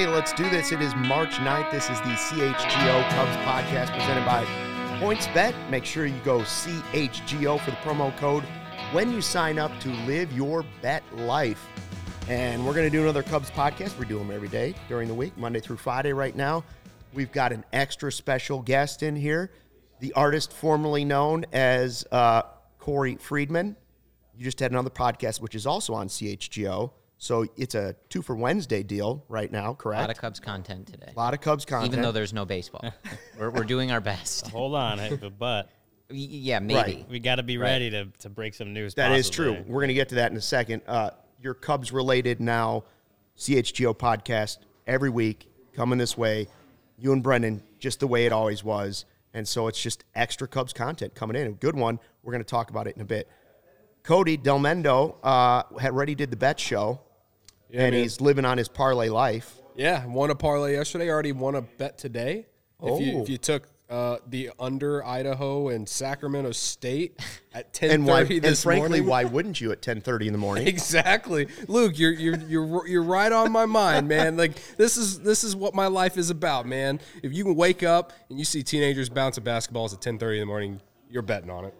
Hey, let's do this. It is March 9th. This is the CHGO Cubs podcast presented by PointsBet. Make sure you go CHGO for the promo code when you sign up to live your bet life. And we're going to do another Cubs podcast. We do them every day during the week, Monday through Friday right now. We've got an extra special guest in here, the artist formerly known as uh, Corey Friedman. You just had another podcast, which is also on CHGO. So it's a two for Wednesday deal right now, correct? A lot of Cubs content today. A lot of Cubs content. Even though there's no baseball. we're, we're doing our best. Hold on, hey, but, but Y- Yeah, maybe. Right. we got to be Right. ready to, to break some news. That is possibly. true. We're going to get to that in a second. Uh, your Cubs related now CHGO podcast every week coming this way. You and Brendan, just the way it always was. And so it's just extra Cubs content coming in. A good one. We're going to talk about it in a bit. Cody Delmendo uh, had already did the bet show, Yeah, and man. he's living on his parlay life. Yeah, won a parlay yesterday. Already won a bet today. If you Oh. if you took uh, the under Idaho and Sacramento State at ten And why? thirty And frankly, morning. why wouldn't you at ten thirty in the morning? Exactly, Luke. You're you're you're you're right on my mind, man. Like this is this is what my life is about, man. If you can wake up and you see teenagers bouncing basketballs at ten thirty in the morning, you're betting on it.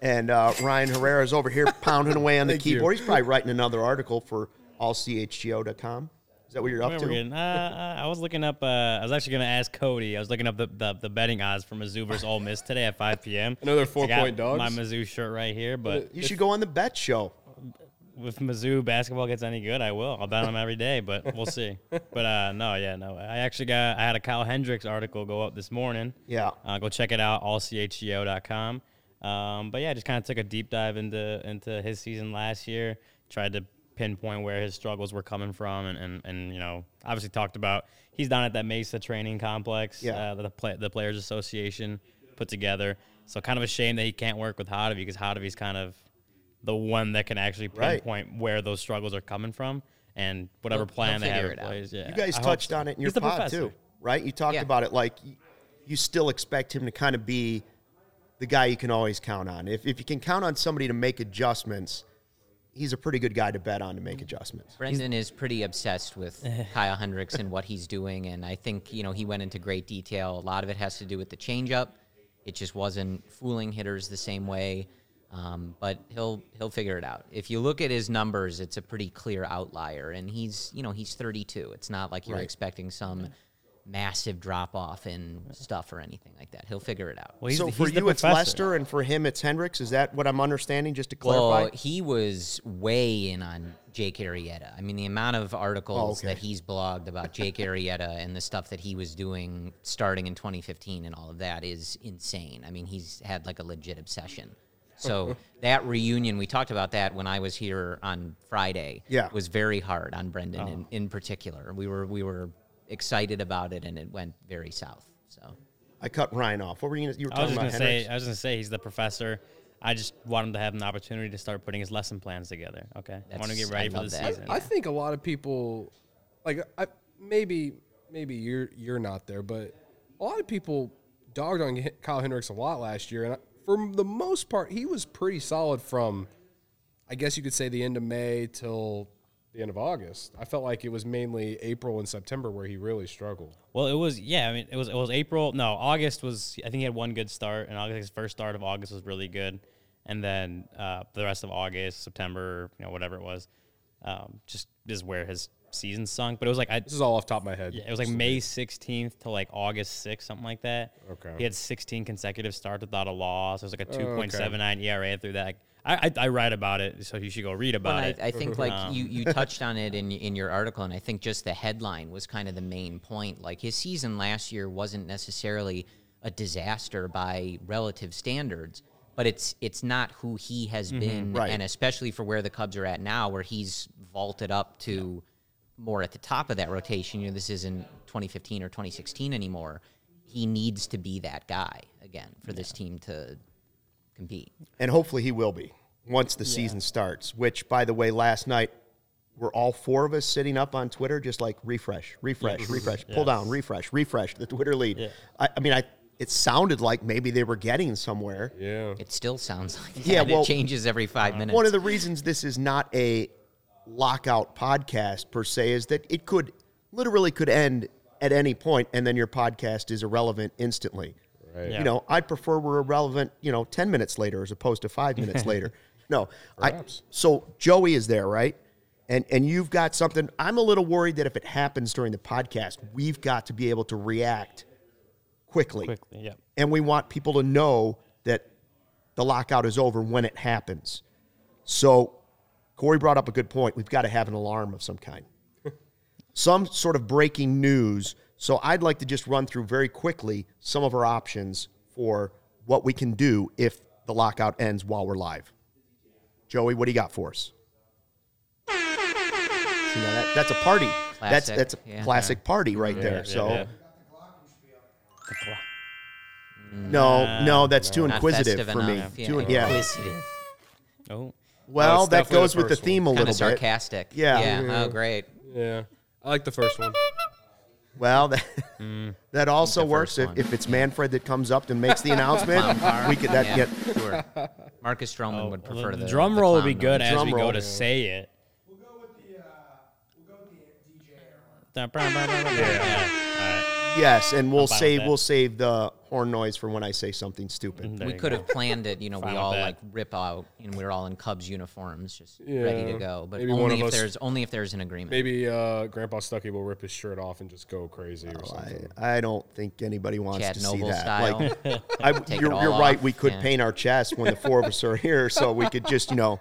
And uh, Ryan Herrera is over here pounding away on the Thank you. keyboard. He's probably writing another article for allchgo.com. Is that what you're up to? getting- uh, uh, I was looking up. Uh, I was actually going to ask Cody. I was looking up the, the, the betting odds for Mizzou versus Ole Miss today at 5 p.m. Another I got four-point dogs? My Mizzou shirt right here, but You should go on the bet show. if Mizzou basketball gets any good, I will. I'll bet them every day, but we'll see. But uh, no, yeah, no. I actually got. I had a Kyle Hendricks article go up this morning. Yeah. Uh, go check it out, allchgo.com. Um, but yeah, I just kind of took a deep dive into into his season last year. Tried to pinpoint where his struggles were coming from, and and, and you know, obviously talked about he's down at that Mesa training complex. Yeah. Uh, that the play, the Players Association put together. So kind of a shame that he can't work with Hottovy because Hottovy's kind of the one that can actually Right. pinpoint where those struggles are coming from and whatever He'll- plan he'll they have figure in place. Yeah, You guys I touched so. on it in your He's the pod professor. too, right? You talked Yeah. about it like you still expect him to kind of be the guy you can always count on. If if you can count on somebody to make adjustments, he's a pretty good guy to bet on to make adjustments. Brendan is pretty obsessed with Kyle Hendricks and what he's doing, and I think you know he went into great detail. A lot of it has to do with the changeup; it just wasn't fooling hitters the same way. Um, but he'll he'll figure it out. If you look at his numbers, it's a pretty clear outlier, and he's you know he's 32. It's not like you're Right. expecting some massive drop off in stuff or anything like that. He'll figure it out. Well, he's so the- for he's the you, it's. Lester, and for him, it's Hendricks. Is that what I'm understanding? Just to clarify. Well, he was way in on Jake Arrieta. I mean, the amount of articles Oh, okay. that he's blogged about Jake Arrieta and the stuff that he was doing starting in 2015 and all of that is insane. I mean, he's had like a legit obsession. So that reunion, we talked about that when I was here on Friday. Yeah. was very hard on Brendan oh. in, in particular. We were we were excited about it, and it went very south. So I cut Ryan off. What were you? Gonna, you were I was talking just about gonna say, I was gonna say he's the professor. I just want him to have an opportunity to start putting his lesson plans together. Okay, I want to get ready I for the season. I think a lot of people, like I maybe maybe you're you're not there, but a lot of people dogged on Kyle Hendricks a lot last year, and for the most part, he was pretty solid from, I guess you could say the end of May till the end of August. I felt like it was mainly April and September where he really struggled. Well, it was yeah. I mean, it was it was April. No, August was. I think he had one good start, and August his first start of August was really good, and then uh, the rest of August, September, you know, whatever it was, um, just is where his season sunk. But it was like I. This is all off top of my head. Yeah, it was like May 16th to like August 6th, something like that. Okay. He had 16 consecutive starts without a loss. It was like a Oh, okay. 2.79 ERA through that. I, I I write about it, so you should go read about I, it. I think like Um, you, you touched on it in in your article, and I think just the headline was kind of the main point. Like his season last year wasn't necessarily a disaster by relative standards, but it's it's not who he has been, Right. and especially for where the Cubs are at now, where he's vaulted up to more at the top of that rotation. You know, this isn't 2015 or 2016 anymore. He needs to be that guy again for this team to compete. and hopefully he will be once the season starts. Which, by the way, last night were all four of us sitting up on Twitter, just like refresh, refresh, mm-hmm. refresh, pull down, refresh, refresh the Twitter lead. I, I mean, I it sounded like maybe they were getting somewhere. Yeah. It still sounds like that. Yeah, well, it changes every five minutes. One of the reasons this is not a lockout podcast per se is that it could literally could end at any point, and then your podcast is irrelevant instantly. Right. Yeah. You know, I'd prefer we're irrelevant, you know, 10 minutes later as opposed to five minutes later. No. I, so Joey is there, right? And, and you've got something. I'm a little worried that if it happens during the podcast, we've got to be able to react quickly. quickly, yeah. And we want people to know that the lockout is over when it happens. So Corey brought up a good point. We've got to have an alarm of some kind, some sort of breaking news. So I'd like to just run through very quickly some of our options for what we can do if the lockout ends while we're live. Joey, what do you got for us? See, now that, that's a party. that's Classic, that's a yeah. classic party right there. yeah, so yeah. no, no, that's too Not inquisitive festive for me. enough. Too, Yeah, yeah. inquisitive. Oh, Well, it's that goes the with the first one. theme a Kind little of bit. sarcastic. Yeah. Yeah. Oh, great. Yeah. I like the first one. Well, that, that also works if, if it's Manfred that comes up and makes the announcement. we could that Yeah, get sure. Marcus Stroman would prefer the, the drum the roll would be good noise. as Drum we roll. go to say it. We'll go with the uh, we'll go with the DJ. Yeah. Yes, and we'll save that. we'll save the horn noise for when I say something stupid. There We could go. have planned it. You know, Fine we with all that. like rip out, and we're all in Cubs uniforms, just ready to go. But Maybe one only of if us- there's only if there's an agreement. Maybe uh, Grandpa Stucky will rip his shirt off and just go crazy or I, something. I don't think anybody wants Chad to see Noble that. style. Like, I, you're, all you're right. off. We could Yeah. paint our chest when the four of us are here, so we could just you know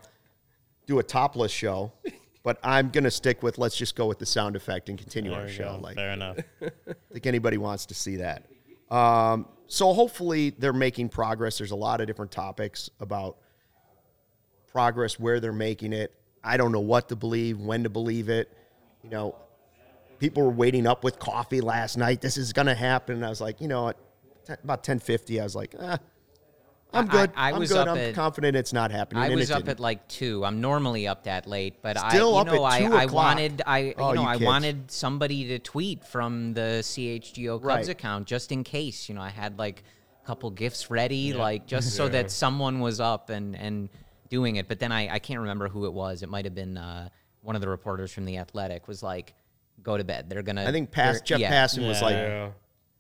do a topless show. But I'm gonna stick with let's just go with the sound effect and continue There our show. go. Like Fair enough. I think anybody wants to see that. Um, so hopefully they're making progress. There's a lot of different topics about progress, where they're making it. I don't know what to believe, when to believe it. You know, people were waiting up with coffee last night. This is going to happen. And I was like, you know, about 1050, I was like, ah, I'm I- good. I am was good. up I'm at- confident it's not happening. I and was up didn't. at like two. I'm normally up that late, but Still I, up you know, at I, 2 I wanted, I, Oh, you know, you I kids. wanted somebody to tweet from the CHGO Cubs Right. account just in case. You know, I had like a couple gifts ready, like just so that someone was up and and doing it. But then I, I can't remember who it was. It might have been uh, one of the reporters from the Athletic. Was like, go to bed. They're gonna. I think Pass, Jeff yeah, Passan was Yeah. like, Yeah.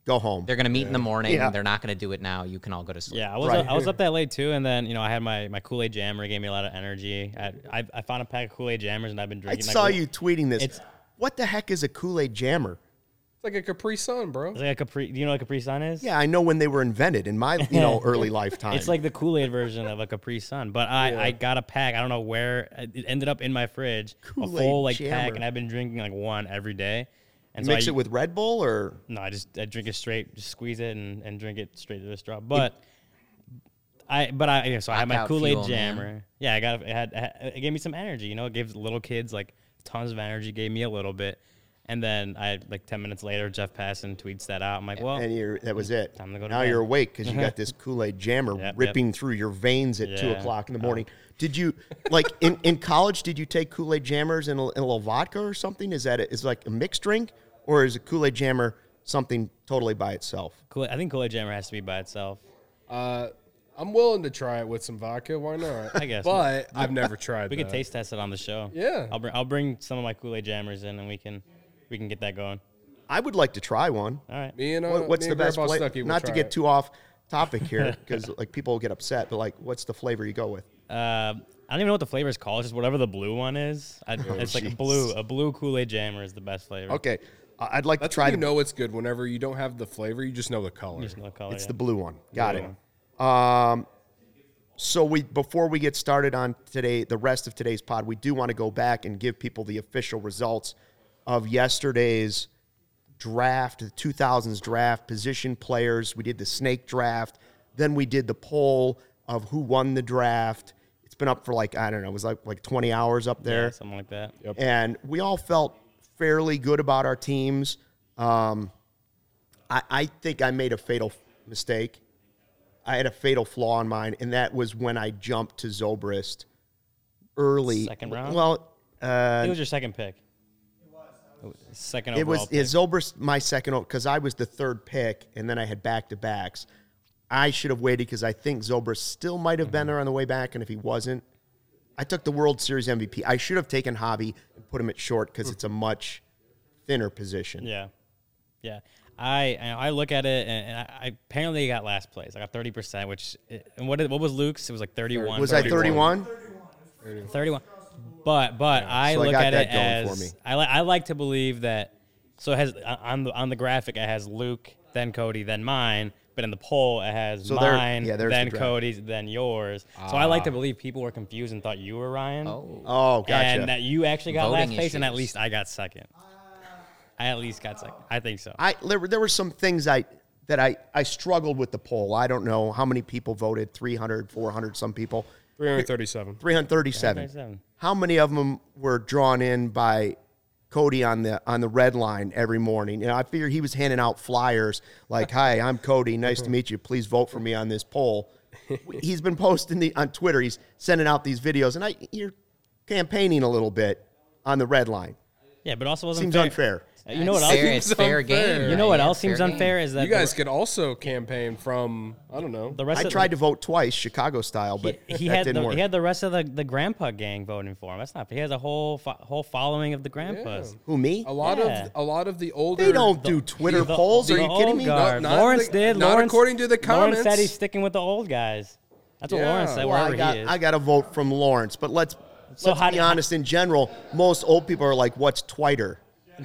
Go home. They're gonna meet in the morning. Yeah. They're not gonna do it now. You can all go to sleep. Yeah, I was Right. up, I was up that late too, and then you know I had my, my Kool Aid Jammer gave me a lot of energy. I, I, I found a pack of Kool Aid Jammers and I've been drinking. I drinking. saw like, you tweeting this. It's- what the heck is a Kool Aid jammer? It's like a Capri Sun, bro. It's like a Capri. Do you know what Capri Sun is? Yeah, I know when they were invented in my you know early lifetime. It's like the Kool Aid version of a Capri Sun, but I, I got a pack. I don't know where it ended up in my fridge, a Kool-Aid full like Jammer. pack, and I've been drinking like one every day. And mix I, it with Red Bull or no, I just I drink it straight, just squeeze it and, and drink it straight to the straw. But I but I yeah, so I had my Kool Aid fuel, man. Jammer. Yeah, I got it had it gave me some energy. You know, it gives little kids like tons of energy. Gave me a little bit. And then I like ten minutes later, Jeff Passan tweets that out. I'm like, well, and you're, that was it. Time to go to now bed. you're awake because you got this Kool Aid jammer Yep, ripping through your veins at two o'clock in the morning. Did you like in, in college? Did you take Kool Aid jammers and a, and a little vodka or something? Is that a, is like a mixed drink or is a Kool Aid jammer something totally by itself? Kool- I think Kool Aid Jammer has to be by itself. Uh, I'm willing to try it with some vodka. Why not? I guess. But I've never tried. We could that. taste test it on the show. Yeah. I'll bring I'll bring some of my Kool Aid Jammers in, and we can we can get that going. I would like to try one. All right. Me and uh, What, what's me the and best Grandpa flavor? Stuckey will Not to get it. too off topic here because like people get upset, but like, what's the flavor you go with? Uh, I don't even know what the flavor is called. It's just whatever the blue one is. I, it's like a blue. A blue Kool Aid Jammer is the best flavor. Okay, I- I'd like That's to try you the know it's good. Whenever you don't have the flavor, you just know the color. Just no color. It's yeah. the blue one. Got Blue it. Um, so we before we get started on today, the rest of today's pod, we do want to go back and give people the official results of yesterday's draft, the 2000s draft, position players. We did the snake draft, then we did the poll of who won the draft. It's been up for like I don't know, it was like like 20 hours up there Yeah, something like that. Yep. and we all felt fairly good about our teams. Um, I, I think I made a fatal mistake. I had a fatal flaw in mine, and that was when I jumped to Zobrist early. Second round? Well, uh, It was your second pick. It was. Second it overall was pick. is Zobrist my second because I was the third pick, and then I had back to backs. I should have waited because I think Zobrist still might have Mm-hmm. been there on the way back, and if he wasn't, I took the World Series MVP. I should have taken Javy and put him at short because it's a much thinner position. Yeah, yeah. I I look at it and, and I, I apparently got last place. I got thirty percent, which and what did, what was Luke's? It was like thirty one. Was I 31? 31. But but I so I look got at that it going for as me. I like I like to believe that. So it has uh, on the on the graphic it has Luke, then Cody, then mine. But in the poll it has So mine, yeah, there's the then. Cody's, then yours. So I like to ah. believe people were confused and thought you were Ryan. Oh, Oh, gotcha. And that you actually got Voting last place, and at least I got second. I at least got second. I think so. I there, were- there were some things I that I I struggled with the poll. I don't know how many people voted 300, 400 some people. 337. 337. 337. How many of them were drawn in by Cody on the on the red line every morning? You know, I figure he was handing out flyers like, "Hi, I'm Cody. Nice to meet you. Please vote for me on this poll." He's been posting the on Twitter. He's sending out these videos, and I you're campaigning a little bit on the red line. Yeah, but also wasn't Seems fair. unfair. You know what else? fair, seems it's fair unfair. game. You know what right? else seems game. unfair is that You guys the, could also campaign from I don't know. the rest I of tried to vote twice, Chicago style, but he, he that had didn't the, work. he had the rest of the, the grandpa gang voting for him. That's not. He has a whole fo- whole following of the grandpas. Who me? A lot Yeah. of a lot of the older They don't do Twitter The- polls. the Are you kidding old me? guard. No, not Lawrence the- did. not Lawrence, according to the comments. Lawrence said he's sticking with the old guys. That's what Yeah. Lawrence said. Well, I got he is. I got a vote from Lawrence, but let's So let's how be do- honest. In general, most old people are like, "What's Twitter?"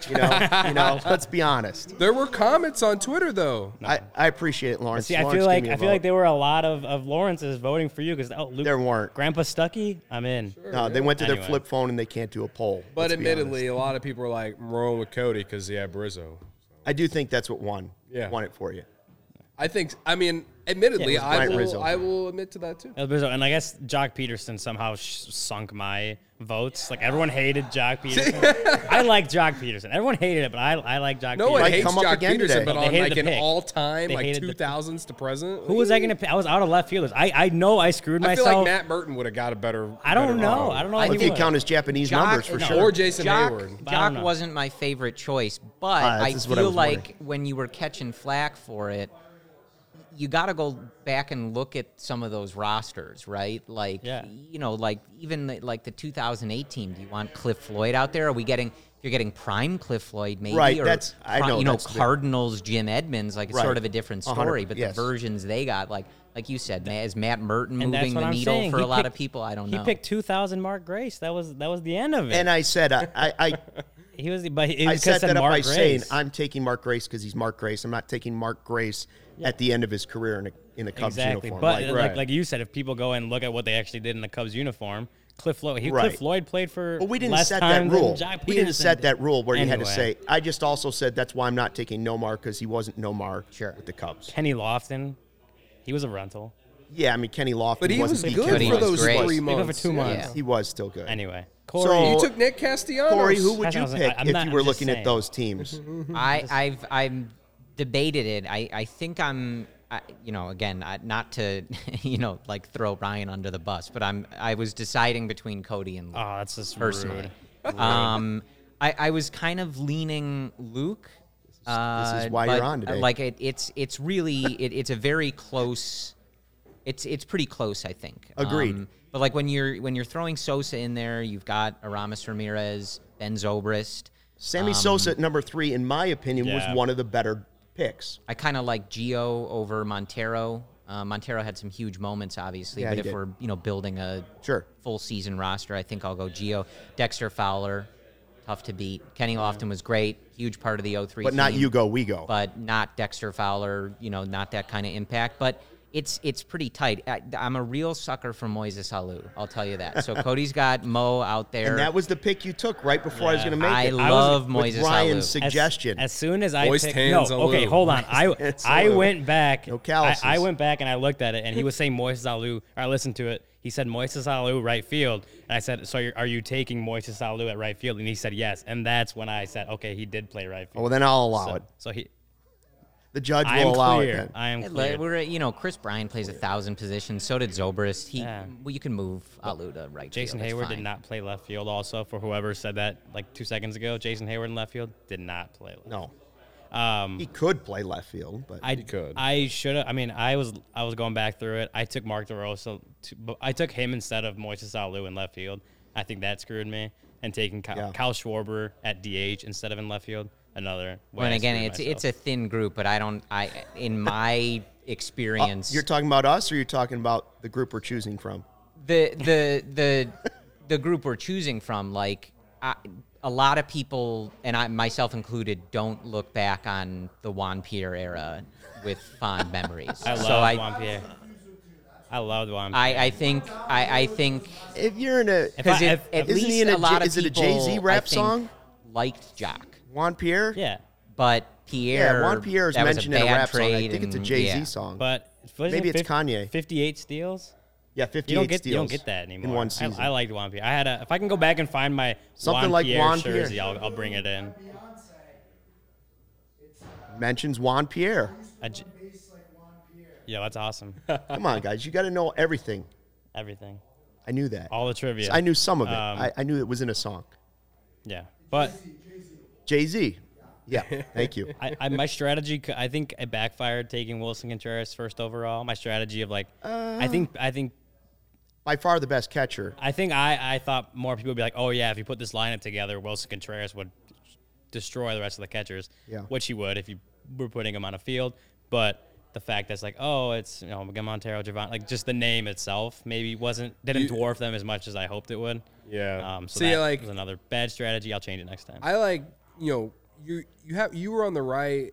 You know, you know. Let's be honest. There were comments on Twitter though. I, I appreciate it, Lawrence. See, I Lawrence feel like me a I feel like there were a lot of, of Lawrence's voting for you because oh, Luke, There weren't. Grandpa Stuckey. I'm in. No, they went to their Anyway. flip phone and they can't do a poll. But admittedly, a lot of people were like, I'm rolling with Cody because he had Rizzo. I do think that's what won. Yeah. won it for you. I think. I mean, admittedly, Yeah, I will. Rizzo. I will admit to that too. It was. And I guess Joc Pederson somehow sh- sunk my votes. Like everyone hated Joc Pederson. I like Joc Pederson. Everyone hated it, but I, I like Joc No one Might Pederson. hates come up Joc again Pederson, today. but They on like the an pick. all-time, like hated the- 2000s to present. Who was I going to pick? I was out of left field. I, I know I screwed I feel myself. like Matt Murton would have got a better. I don't better know. vote. I don't know. I if If he you count his Japanese Joc- numbers for no. sure. Or Jason Joc, Heyward. Joc wasn't my favorite choice, but uh, I this is what I feel like when you were catching flack for it, you got to go back and look at some of those rosters, right? Like, Yeah. you know, like even the, like the 2008 team. Do you want Cliff Floyd out there? Are we getting? If you're getting prime Cliff Floyd, maybe, Right, Or that's- I know, you know, that's the- Cardinals Jim Edmonds, like it's Right. sort of a different story. But yes. the versions they got, like like you said, Ma- is Matt Murton moving the I'm needle saying. for He a lot of people? I don't know. he picked 2,000 Mark Grace. That was that was the end of it. And I said, I, I, I, he was, but it I was set that up Mark by Grace. saying I'm taking Mark Grace because he's Mark Grace. I'm not taking Mark Grace at the end of his career in a in a Cubs exactly. uniform. But Like, like, right. like you said, if people go and look at what they actually did in the Cubs uniform, Cliff Floyd, he, Right. Cliff Floyd played for. But we didn't less set that rule. We didn't set did. that rule where you had to say. I just also said that's why I'm not taking Nomar because he wasn't Nomar Sure. with the Cubs. Kenny Lofton, he was a rental. Yeah, I mean Kenny Lofton But he wasn't was good But he for was those great. three He was months. for two Yeah. months. He was still good. Anyway, Corey, So- You took Nick Castellanos. Corey, who would you what I was- pick I'm if not- you were I'm just looking at those teams? I, I've I'm debated it. I, I think I'm I, you know again I, not to you know like throw Ryan under the bus, but I'm I was deciding between Cody and Luke oh, that's just personally. rude. Um, I, I was kind of leaning Luke. Uh, this is why you're on uh, today. Like it, it's it's really it, it's a very close. It's it's pretty close, I think. Agreed. Um, but like when you're when you're throwing Sosa in there, you've got Aramis Ramirez, Ben Zobrist. Sammy Sosa at number three, in my opinion, Yeah. was one of the better picks. I kind of like Gio over Montero. Uh, Montero had some huge moments, obviously, Yeah, but if did. we're you know building a Sure. full season roster, I think I'll go Gio. Dexter Fowler, tough to beat. Kenny Lofton was great, huge part of the 03 But not you go, we go. but not Dexter Fowler. You know, not that kind of impact, but. It's it's pretty tight. I, I'm a real sucker for Moises Alou. I'll tell you that. So Cody's got Mo out there. and that was the pick you took right before I was going to make I it. I love With Moises Ryan's Alou. suggestion. As, as soon as I Moist picked, hands, no, okay, hold on. I I went back. No I, calluses. I went back and I looked at it, and he was saying Moises Alou. Or I listened to it. He said Moises Alou right field, and I said, "So you're, are you taking Moises Alou at right field?" And he said yes, and that's when I said, "Okay, he did play right field." well, then I'll allow so, it. so he, The judge I am will allow clear. it then. I am Hey, clear. We're, you know, Kris Bryant plays a thousand positions. So did Zobrist. He, Yeah. well, you can move Alou to right. Jason field, that's Heyward did not play left field. Also, for whoever said that like two seconds ago, Jason Heyward in left field did not play. Left. No. Um, He could play left field, but I could. I should have. I mean, I was I was going back through it. I took Mark DeRosa, to, but I took him instead of Moises Alou in left field. I think that screwed me. And taking Kyle, Yeah. Kyle Schwarber at DH instead of in left field, another. way Well, and again, it's myself. it's a thin group, but I don't. I in my experience, Uh, you're talking about us, or you're talking about the group we're choosing from? the the the the group we're choosing from, like I, a lot of people, and I myself included, don't look back on the Juan Pierre era with fond memories. I love so I, Juan Pierre. I loved Juan. I, Pierre. I think I, I think If you're in a because at if- Isn't he least in a a lot of is it a Jay Z rap song? liked Joc, Juan Pierre, yeah, but Pierre. yeah, Juan Pierre is that was mentioned a in a bad rap song. I trade think it's a and- Jay Z yeah. song. but wasn't Maybe it it's Kanye. Fifty-eight steals. yeah, 58 You don't get steals you don't get that anymore. in one I- season. I, liked Juan Pierre. I had a if I can go back and find my Something Juan like Pierre Juan Pierre. jersey, I'll, I'll bring it in. Mentions Juan Pierre. I j- yeah, that's awesome. Come on, guys, you got to know everything. Everything, I knew that. all the trivia. I knew some of it. Um, I, I knew it was in a song. Yeah, but Jay Z. Yeah, thank you. I, I my strategy. I think it backfired taking Willson Contreras first overall. My strategy of like, I think I think By far the best catcher. I think I I thought more people would be like, oh yeah, if you put this lineup together, Willson Contreras would destroy the rest of the catchers. Yeah. which he would if you were putting him on a field. But the fact that's like, oh, it's you know Miguel Montero, Javon, like just the name itself maybe wasn't didn't You- dwarf them as much as I hoped it would. Yeah. Um, so See, that like- was another bad strategy. I'll change it next time. I like you know you you have you were on the right.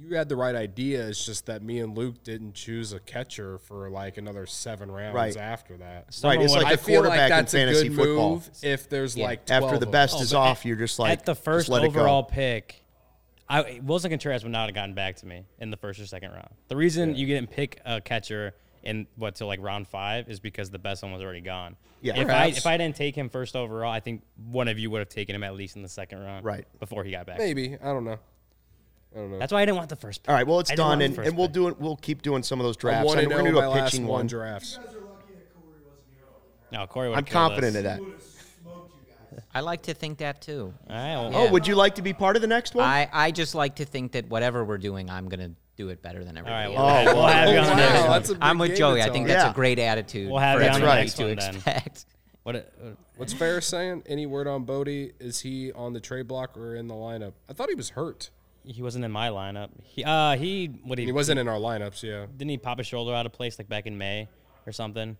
You had the right idea. It's just that me and Luke didn't choose a catcher for like another seven rounds Right. after that. Right, it's would- like I a feel like quarterback in that's a fantasy good football. move if there's Yeah. like 12 After the of best them. is but off, you're just like at the just first let it go. overall pick, I, Willson Contreras would not have gotten back to me in the first or second round. The reason you didn't pick a catcher in what till like round five is because the best one was already gone. Yeah. if I if I didn't take him first overall, I think one of you would have taken him at least in the second round, Right. before he got back. Maybe I don't know. I don't know. That's why I didn't want the first. Pick. All right, well it's I done, and, and we'll do it. We'll keep doing some of those drafts. want I to know we're gonna do a last pitching one one. drafts. No, Corey. I'm would've killed confident us. of that. I like to think that too. All right. Well, Oh, would you like to be part of the next one? I, I just like to think that whatever we're doing, I'm gonna do it better than all everybody right. else. We'll, we'll have you on the wow, one. that's a big I'm with Joey. I think that's Yeah. a great attitude We'll have for you on the everybody next to one then. expect. What? uh, What's Ferris saying? Any word on Bote? Is he on the trade block or in the lineup? I thought he was hurt. he wasn't in my lineup. He uh he what he He wasn't in our lineups. Yeah. didn't he pop his shoulder out of place like back in May or something?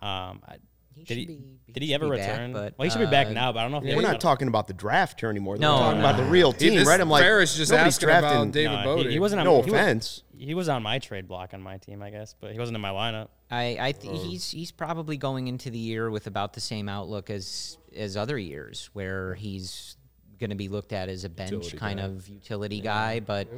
Um, I, He did he be- he did he ever be back, return? but, well, he should be back uh, now, but I don't know if he we're ever- not talking about the draft here anymore. No, we're talking no. about the real team, this- right? I'm like, Ferris just nobody's asking about drafting. David No, he- He, wasn't on, No he was- offense. He was on my trade block on my team, I guess, but he wasn't in my lineup. I, I th- he's he's probably going into the year with about the same outlook as as other years, where he's going to be looked at as a bench Utility kind guy. of utility guy. But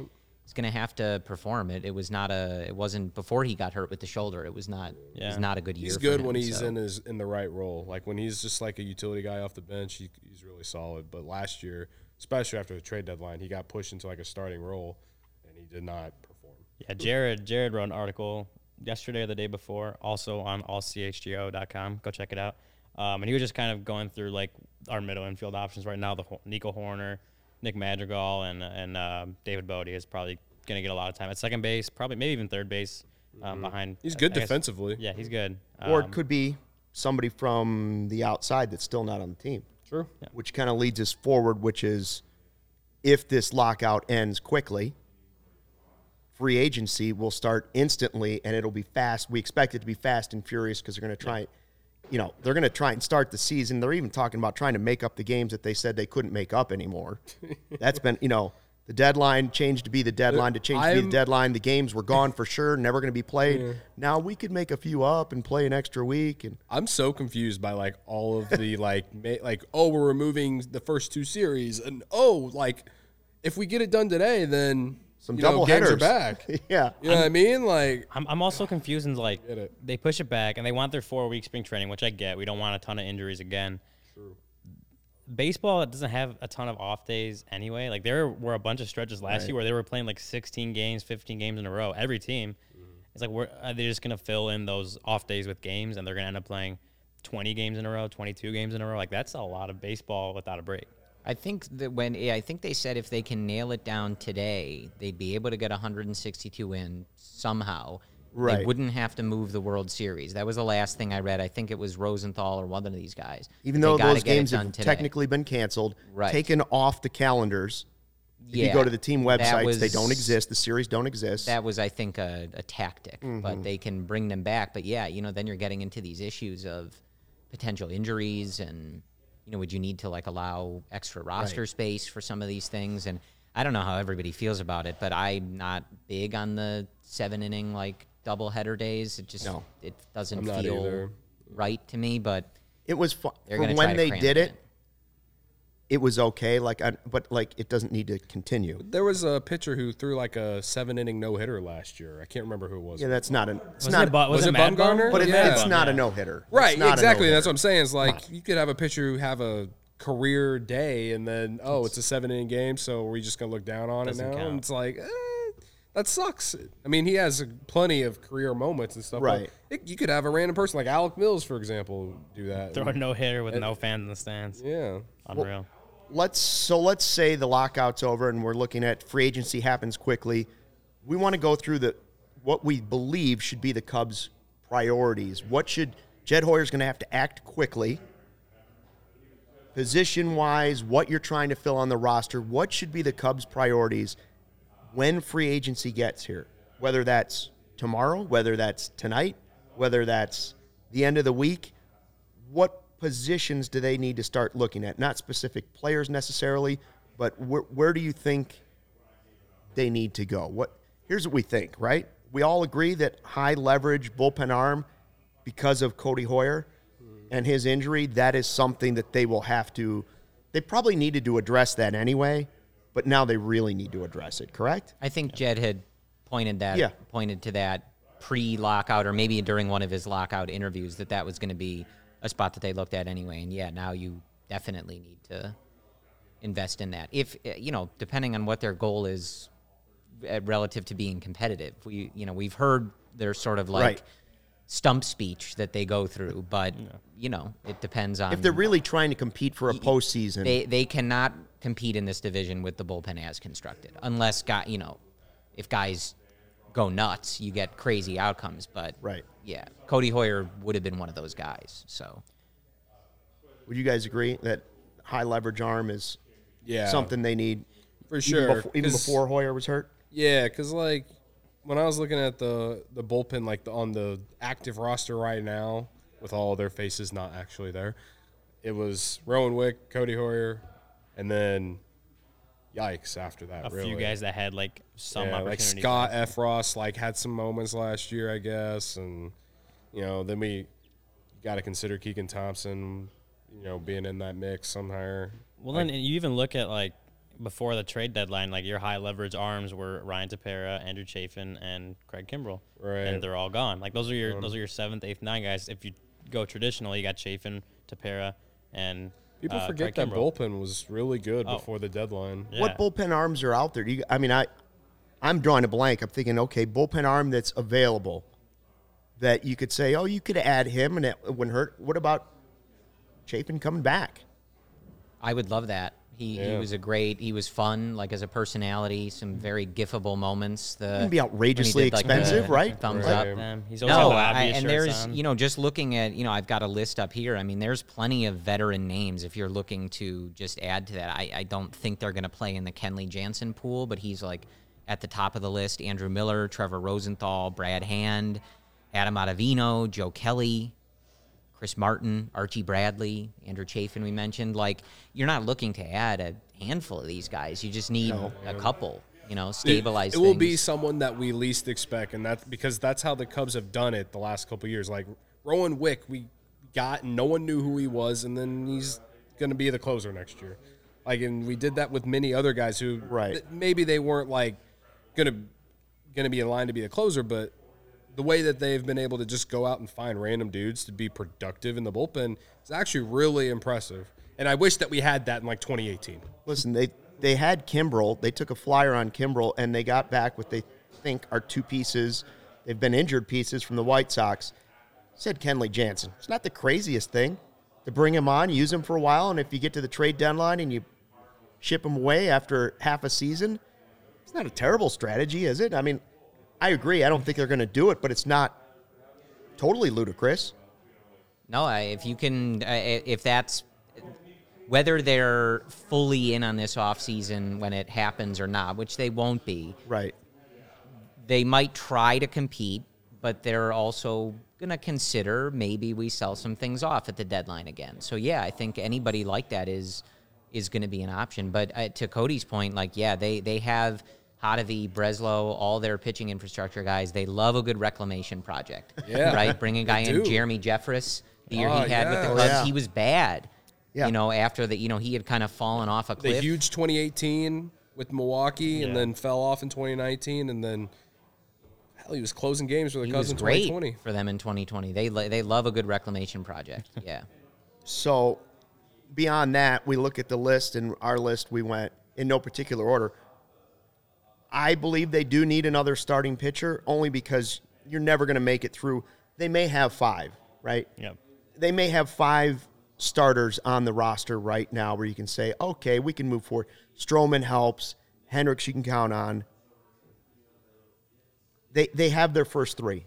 he's going to have to perform. It it was not a it wasn't before he got hurt with the shoulder. It was not it Yeah. was not a good year. He's for good him, when he's so. in his in the right role. Like when he's just like a utility guy off the bench, he, he's really solid. But last year, especially after the trade deadline, he got pushed into like a starting role, and he did not perform. Yeah, Jared Jared wrote an article yesterday or the day before, also on allchgo.com. Go check it out. Um, and he was just kind of going through like our middle infield options right now. The Nico Hoerner, Nick Madrigal, and and uh, David Bote is probably going to get a lot of time at second base, probably maybe even third base um, behind. He's I- good I guess- defensively. Yeah, he's good. Or Um, it could be somebody from the outside that's still not on the team, True. which kind of leads us forward, which is if this lockout ends quickly, free agency will start instantly and it'll be fast. We expect it to be fast and furious because they're going to try, you know, they're going to try and start the season. They're even talking about trying to make up the games that they said they couldn't make up anymore. That's been, you know, the deadline changed to be the deadline to uh, change to be the deadline. The games were gone for sure, never going to be played. Now we could make a few up and play an extra week and I'm so confused by like all of the like ma- like oh we're removing the first two series and oh like if we get it done today then some you double games headers are back. yeah. You know what I mean? Like I'm, I'm also confused in like Get it. they push it back and they want their four week spring training, which I get. We don't want a ton of injuries again. True. Baseball doesn't have a ton of off days anyway. Like there were a bunch of stretches last year where they were playing like 16 games, 15 games in a row. Every team, mm-hmm. it's like we're, are they just gonna fill in those off days with games and they're gonna end up playing 20 games in a row, 22 games in a row. Like that's a lot of baseball without a break. I think that when I think they said if they can nail it down today, they'd be able to get 162 in somehow. Right. They wouldn't have to move the World Series. That was the last thing I read. I think it was Rosenthal or one of these guys. Even though those games have today. technically been canceled, Right. taken off the calendars. If you go to the team websites, they don't exist. The series don't exist. That was, I think, a, a tactic, Mm-hmm. but they can bring them back. But yeah, you know, then you're getting into these issues of potential injuries, and you know, would you need to like allow extra roster space for some of these things? And I don't know how everybody feels about it, but I'm not big on the seven inning like double header days. It just No. it doesn't feel either. right to me. But it was fun They're for gonna try when they did it it. In. It was okay, like, I, but like it doesn't need to continue. there was a pitcher who threw like a seven inning no hitter last year. I can't remember who it was. Yeah, that's not an. It's Was not. it, Bu- was was it it Mad Bum? Bumgarner? but it, Yeah. it's not a no hitter. Right, exactly. That's what I'm saying. It's like you could have a pitcher who have a career day, and then oh, it's a seven inning game, so we're we just gonna look down on it Doesn't now? count. And it's like eh, that sucks. I mean, he has plenty of career moments and stuff. Right. it- you could have a random person like Alec Mills, for example, do that. Throw a no hitter with no fans in the stands. yeah. Unreal. Let's so let's say the lockout's over and we're looking at free agency happens quickly. We want to go through the what we believe should be the Cubs' priorities. What should Jed Hoyer's going to have to act quickly, position wise, what you're trying to fill on the roster. What should be the Cubs' priorities when free agency gets here? Whether that's tomorrow, whether that's tonight, whether that's the end of the week what positions do they need to start looking at? Not specific players necessarily, but where, where do you think they need to go? What here's what we think, right? We all agree that high leverage bullpen arm because of Codi Heuer and his injury, that is something that they will have to they probably needed to address that anyway, but now they really need to address it, correct? I think Jed had pointed that Yeah. pointed to that pre-lockout or maybe during one of his lockout interviews that that was going to be a spot that they looked at anyway. And yeah, now you definitely need to invest in that. If uh, you know, depending on what their goal is uh, relative to being competitive, we you know we've heard their sort of like Right. stump speech that they go through, but you know it depends on If they're really trying to compete for a postseason, they they cannot compete in this division with the bullpen as constructed, unless guy you know, if guys go nuts, you get crazy outcomes. But Right. yeah, Codi Heuer would have been one of those guys. So would you guys agree that high leverage arm is Yeah. something they need For even sure. before, even 'Cause- before Heuer was hurt? Yeah, because like when I was looking at the the bullpen, like the, on the active roster right now, with all their faces not actually there, it was Rowan Wick, Codi Heuer, and then yikes after that. A really. few guys that had like some yeah, like. Scott Effross, like had some moments last year, I guess, and you know then we got to consider Keegan Thompson, you know, being in that mix somehow. Well, then you even look at like before the trade deadline, like your high leverage arms were Ryan Tepera, Andrew Chafin, and Craig Kimbrel, Right. And they're all gone. Like those are your um, those are your seventh, eighth, nine guys. If you go traditional, you got Chafin, Tepera, and People uh, forget Craig that Kimbrel. bullpen was really good Oh. before the deadline. Yeah. What bullpen arms are out there? Do you, I mean, I, I'm drawing a blank. I'm thinking, okay, bullpen arm that's available that you could say, oh, you could add him and it wouldn't hurt. What about Chafin coming back? I would love that. He, he was a great. He was fun, like as a personality. Some very gifable moments. The Wouldn't be outrageously did, like, expensive, the right? Thumbs Right. up. Um, he's always No, got I, and there's on. you know just looking at you know I've got a list up here. I mean, there's plenty of veteran names if you're looking to just add to that. I, I don't think they're going to play in the Kenley Jansen pool, but he's like at the top of the list. Andrew Miller, Trevor Rosenthal, Brad Hand, Adam Ottavino, Joe Kelly, Chris Martin, Archie Bradley, Andrew Chafin. We mentioned like you're not looking to add a handful of these guys. You just need a couple. You know, stabilize. It, it will be someone that we least expect, and that's because that's how the Cubs have done it the last couple years. Like Rowan Wick, we got and no one knew who he was, and then he's going to be the closer next year. Like, and we did that with many other guys who, Right. th- maybe they weren't like going to going to be in line to be a closer, but the way that they've been able to just go out and find random dudes to be productive in the bullpen is actually really impressive. And I wish that we had that in like 2018. Listen, they they had Kimbrel. They took a flyer on Kimbrel, and they got back what they think are two pieces. They've been injured pieces from the White Sox. Said Kenley Jansen. It's not the craziest thing to bring him on, use him for a while, and if you get to the trade deadline and you ship him away after half a season, it's not a terrible strategy, is it? I mean, I agree. I don't think they're going to do it, but it's not totally ludicrous. No, if you can, uh, if that's whether they're fully in on this offseason when it happens or not, which they won't be, Right. they might try to compete, but they're also going to consider maybe we sell some things off at the deadline again. So yeah, I think anybody like that is is going to be an option. But uh, to Cody's point, like yeah, they they have Hottovy, Breslow, all their pitching infrastructure guys. They love a good reclamation project. Yeah, right. Bring a guy in, do. Jeremy Jeffress. The year Oh, he had with yeah. the Oh, Cubs, yeah. he was bad. Yeah. You know, after that, you know, he had kind of fallen off a the cliff. huge 2018 with Milwaukee, and then fell off in 2019, and then hell, he was closing games for the he Cubs was in great 2020. for them in 2020. They they love a good reclamation project. Yeah. So beyond that, we look at the list, and our list we went in no particular order. I believe they do need another starting pitcher, only because you're never going to make it through. They may have five, right? Yep. They may have five starters on the roster right now where you can say, okay, we can move forward. Stroman helps. Hendricks, you can count on. They, they have their first three.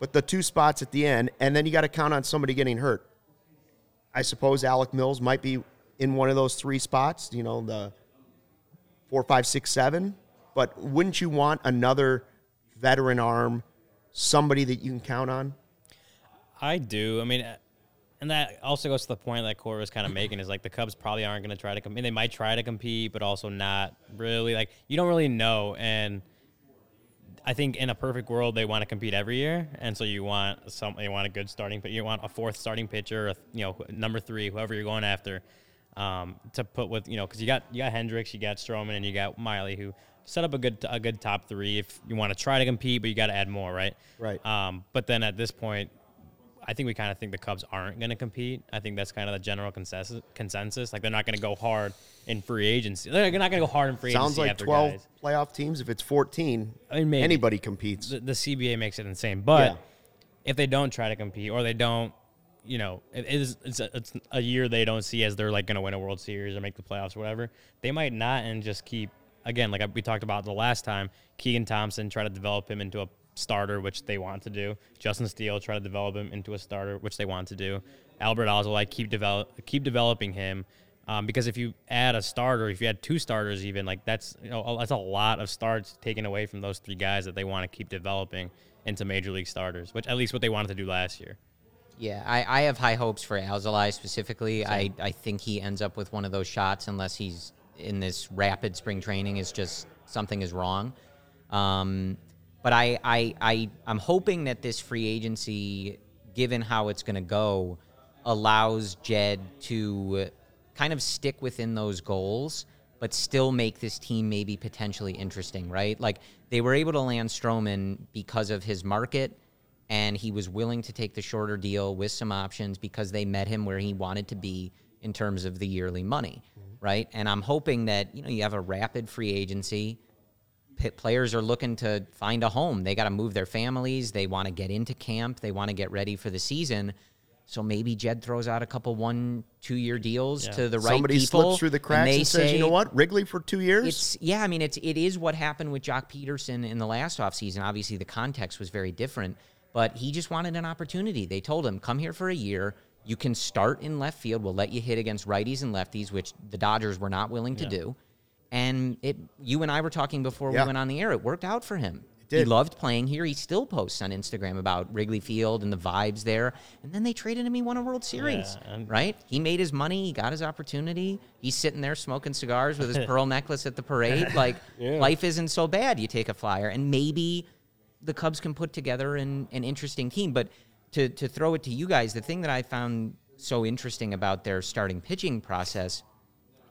But the two spots at the end, and then you got to count on somebody getting hurt. I suppose Alec Mills might be in one of those three spots, you know, the four, five, six, seven. But wouldn't you want another veteran arm, somebody that you can count on? I do. I mean, uh, and that also goes to the point that Corey was kind of making is like the Cubs probably aren't going to try to compete. They might try to compete, but also not really. Like you don't really know. And I think in a perfect world, they want to compete every year, and so you want some. You want a good starting, but you want a fourth starting pitcher, you know, number three, whoever you're going after, um, to put with you know, because you got you got Hendricks, you got Stroman, and you got Miley, who set up a good a good top three. If you want to try to compete, but you got to add more, right? Right. Um, but then at this point, I think we kind of think the Cubs aren't going to compete. I think that's kind of the general consensus. Consensus, like they're not going to go hard in free agency. They're not going to go hard in free Sounds agency Sounds like 12 guys. playoff teams. If it's 14, I mean, maybe. anybody competes. The, the CBA makes it insane, but Yeah. if they don't try to compete or they don't, you know, it is it's a, it's a year they don't see as they're like going to win a World Series or make the playoffs or whatever. They might not and just keep again like we talked about the last time. Keegan Thompson try to develop him into a starter, which they want to do. Justin Steele try to develop him into a starter, which they want to do. Adbert Alzolay keep develop keep developing him. Um, because if you add a starter, if you add two starters, even like that's you know that's a lot of starts taken away from those three guys that they want to keep developing into major league starters, which at least what they wanted to do last year. Yeah, I, I have high hopes for Alzolay specifically. I, I think he ends up with one of those shots unless he's in this rapid spring training is just something is wrong. Um, but I, I, I, I'm hoping that this free agency, given how it's going to go, allows Jed to kind of stick within those goals but still make this team maybe potentially interesting, right? Like they were able to land Stroman because of his market and he was willing to take the shorter deal with some options because they met him where he wanted to be in terms of the yearly money, right? And I'm hoping that, you know, you have a rapid free agency. P- players are looking to find a home. They got to move their families, they want to get into camp, they want to get ready for the season. So maybe Jed throws out a couple one, two year deals Yeah. to the right Somebody people. slips through the cracks they and, says, "You know what, Wrigley for two years." it's yeah, I mean it's it is what happened with Joc Pederson in the last offseason. Obviously the context was very different, but he just wanted an opportunity. They told him, "Come here for a year. You can start in left field. We'll let you hit against righties and lefties, which the Dodgers were not willing to do." And it you and I were talking before Yeah. we went on the air. It worked out for him. He did. loved playing here. He still posts on Instagram about Wrigley Field and the vibes there. And then they traded him. He won a World Series, Yeah, right? He made his money. He got his opportunity. He's sitting there smoking cigars with his pearl necklace at the parade. Like life isn't so bad. You take a flyer, and maybe the Cubs can put together an, an interesting team. But to to throw it to you guys, the thing that I found so interesting about their starting pitching process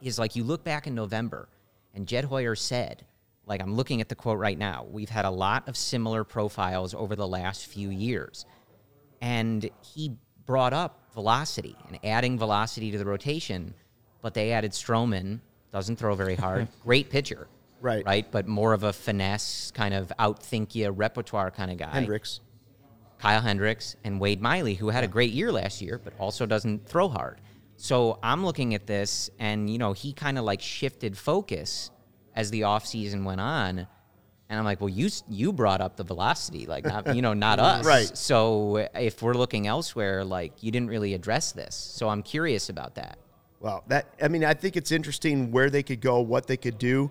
is like you look back in November, and Jed Hoyer said, like I'm looking at the quote right now, we've had a lot of similar profiles over the last few years. And he brought up velocity and adding velocity to the rotation, but they added Stroman, doesn't throw very hard, great pitcher. Right. Right, but more of a finesse kind of outthink you repertoire kind of guy. Hendricks. Kyle Hendricks and Wade Miley, who had a great year last year, but also doesn't throw hard. So I'm looking at this, and you know, he kind of like shifted focus as the offseason went on. And I'm like, well, you you brought up the velocity, like not you know not us, Right. So if we're looking elsewhere, like you didn't really address this. So I'm curious about that. Well, that I mean, I think it's interesting where they could go, what they could do,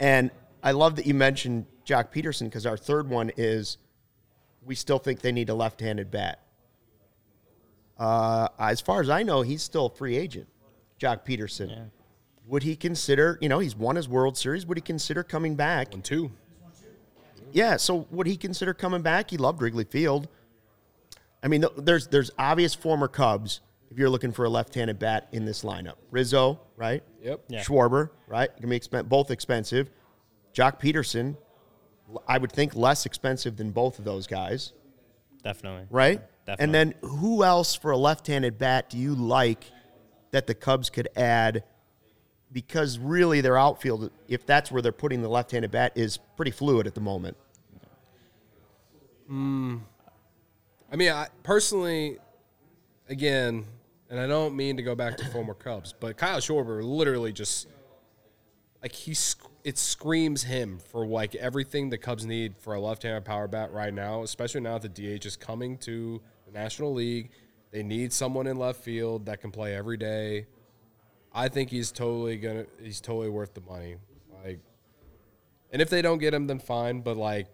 and I love that you mentioned Joc Pederson because our third one is we still think they need a left-handed bat. Uh, as far as I know, he's still a free agent, Joc Pederson. Would he consider? You know, he's won his World Series. Would he consider coming back? One, two. Yeah. So would he consider coming back? He loved Wrigley Field. I mean, there's there's obvious former Cubs if you're looking for a left-handed bat in this lineup. Rizzo, right? Yep. Yeah. Schwarber, right? Gonna be expen- both expensive. Joc Pederson, l- I would think less expensive than both of those guys, Definitely. right? Definitely. And then who else for a left-handed bat do you like that the Cubs could add? Because really, their outfield, if that's where they're putting the left-handed bat, is pretty fluid at the moment. Hmm. I mean, I personally, again, and I don't mean to go back to former Cubs, but Kyle Schwarber literally just like he sc- it screams him for like everything the Cubs need for a left-handed power bat right now, especially now that the DH is coming to the National League. They need someone in left field that can play every day. I think he's totally gonna he's totally worth the money. Like and if they don't get him, then fine. But like,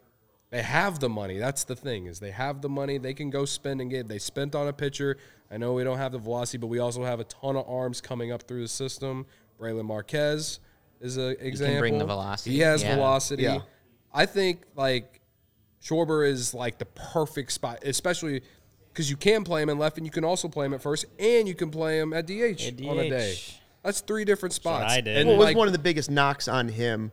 they have the money. That's the thing is they have the money. They can go spend and get. They spent on a pitcher. I know we don't have the velocity, but we also have a ton of arms coming up through the system. Brailyn Marquez is an example. bring the velocity. He has Yeah. velocity. Yeah. I think like Schwarber is like the perfect spot, especially because you can play him in left and you can also play him at first and you can play him at DH, At on a day. That's three different what spots. I did. And Well, it was one of the biggest knocks on him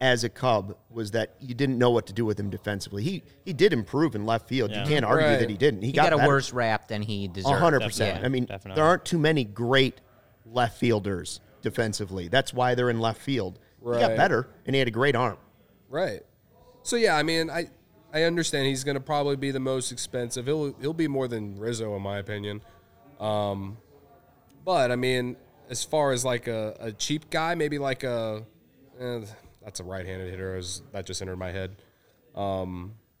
as a Cub was that you didn't know what to do with him defensively. He he did improve in left field. Yeah. You can't argue Right. that he didn't. He, He got, got, a better. worse rap than he deserved. Hundred percent. Yeah. I mean, Definitely. there aren't too many great left fielders defensively. That's why they're in left field. He got better, and he had a great arm. Right. So yeah, I mean, I I understand he's going to probably be the most expensive. He'll he'll be more than Rizzo in my opinion. Um, but I mean, as far as like a, a cheap guy, maybe like a eh, that's a right-handed hitter. As that just entered my head.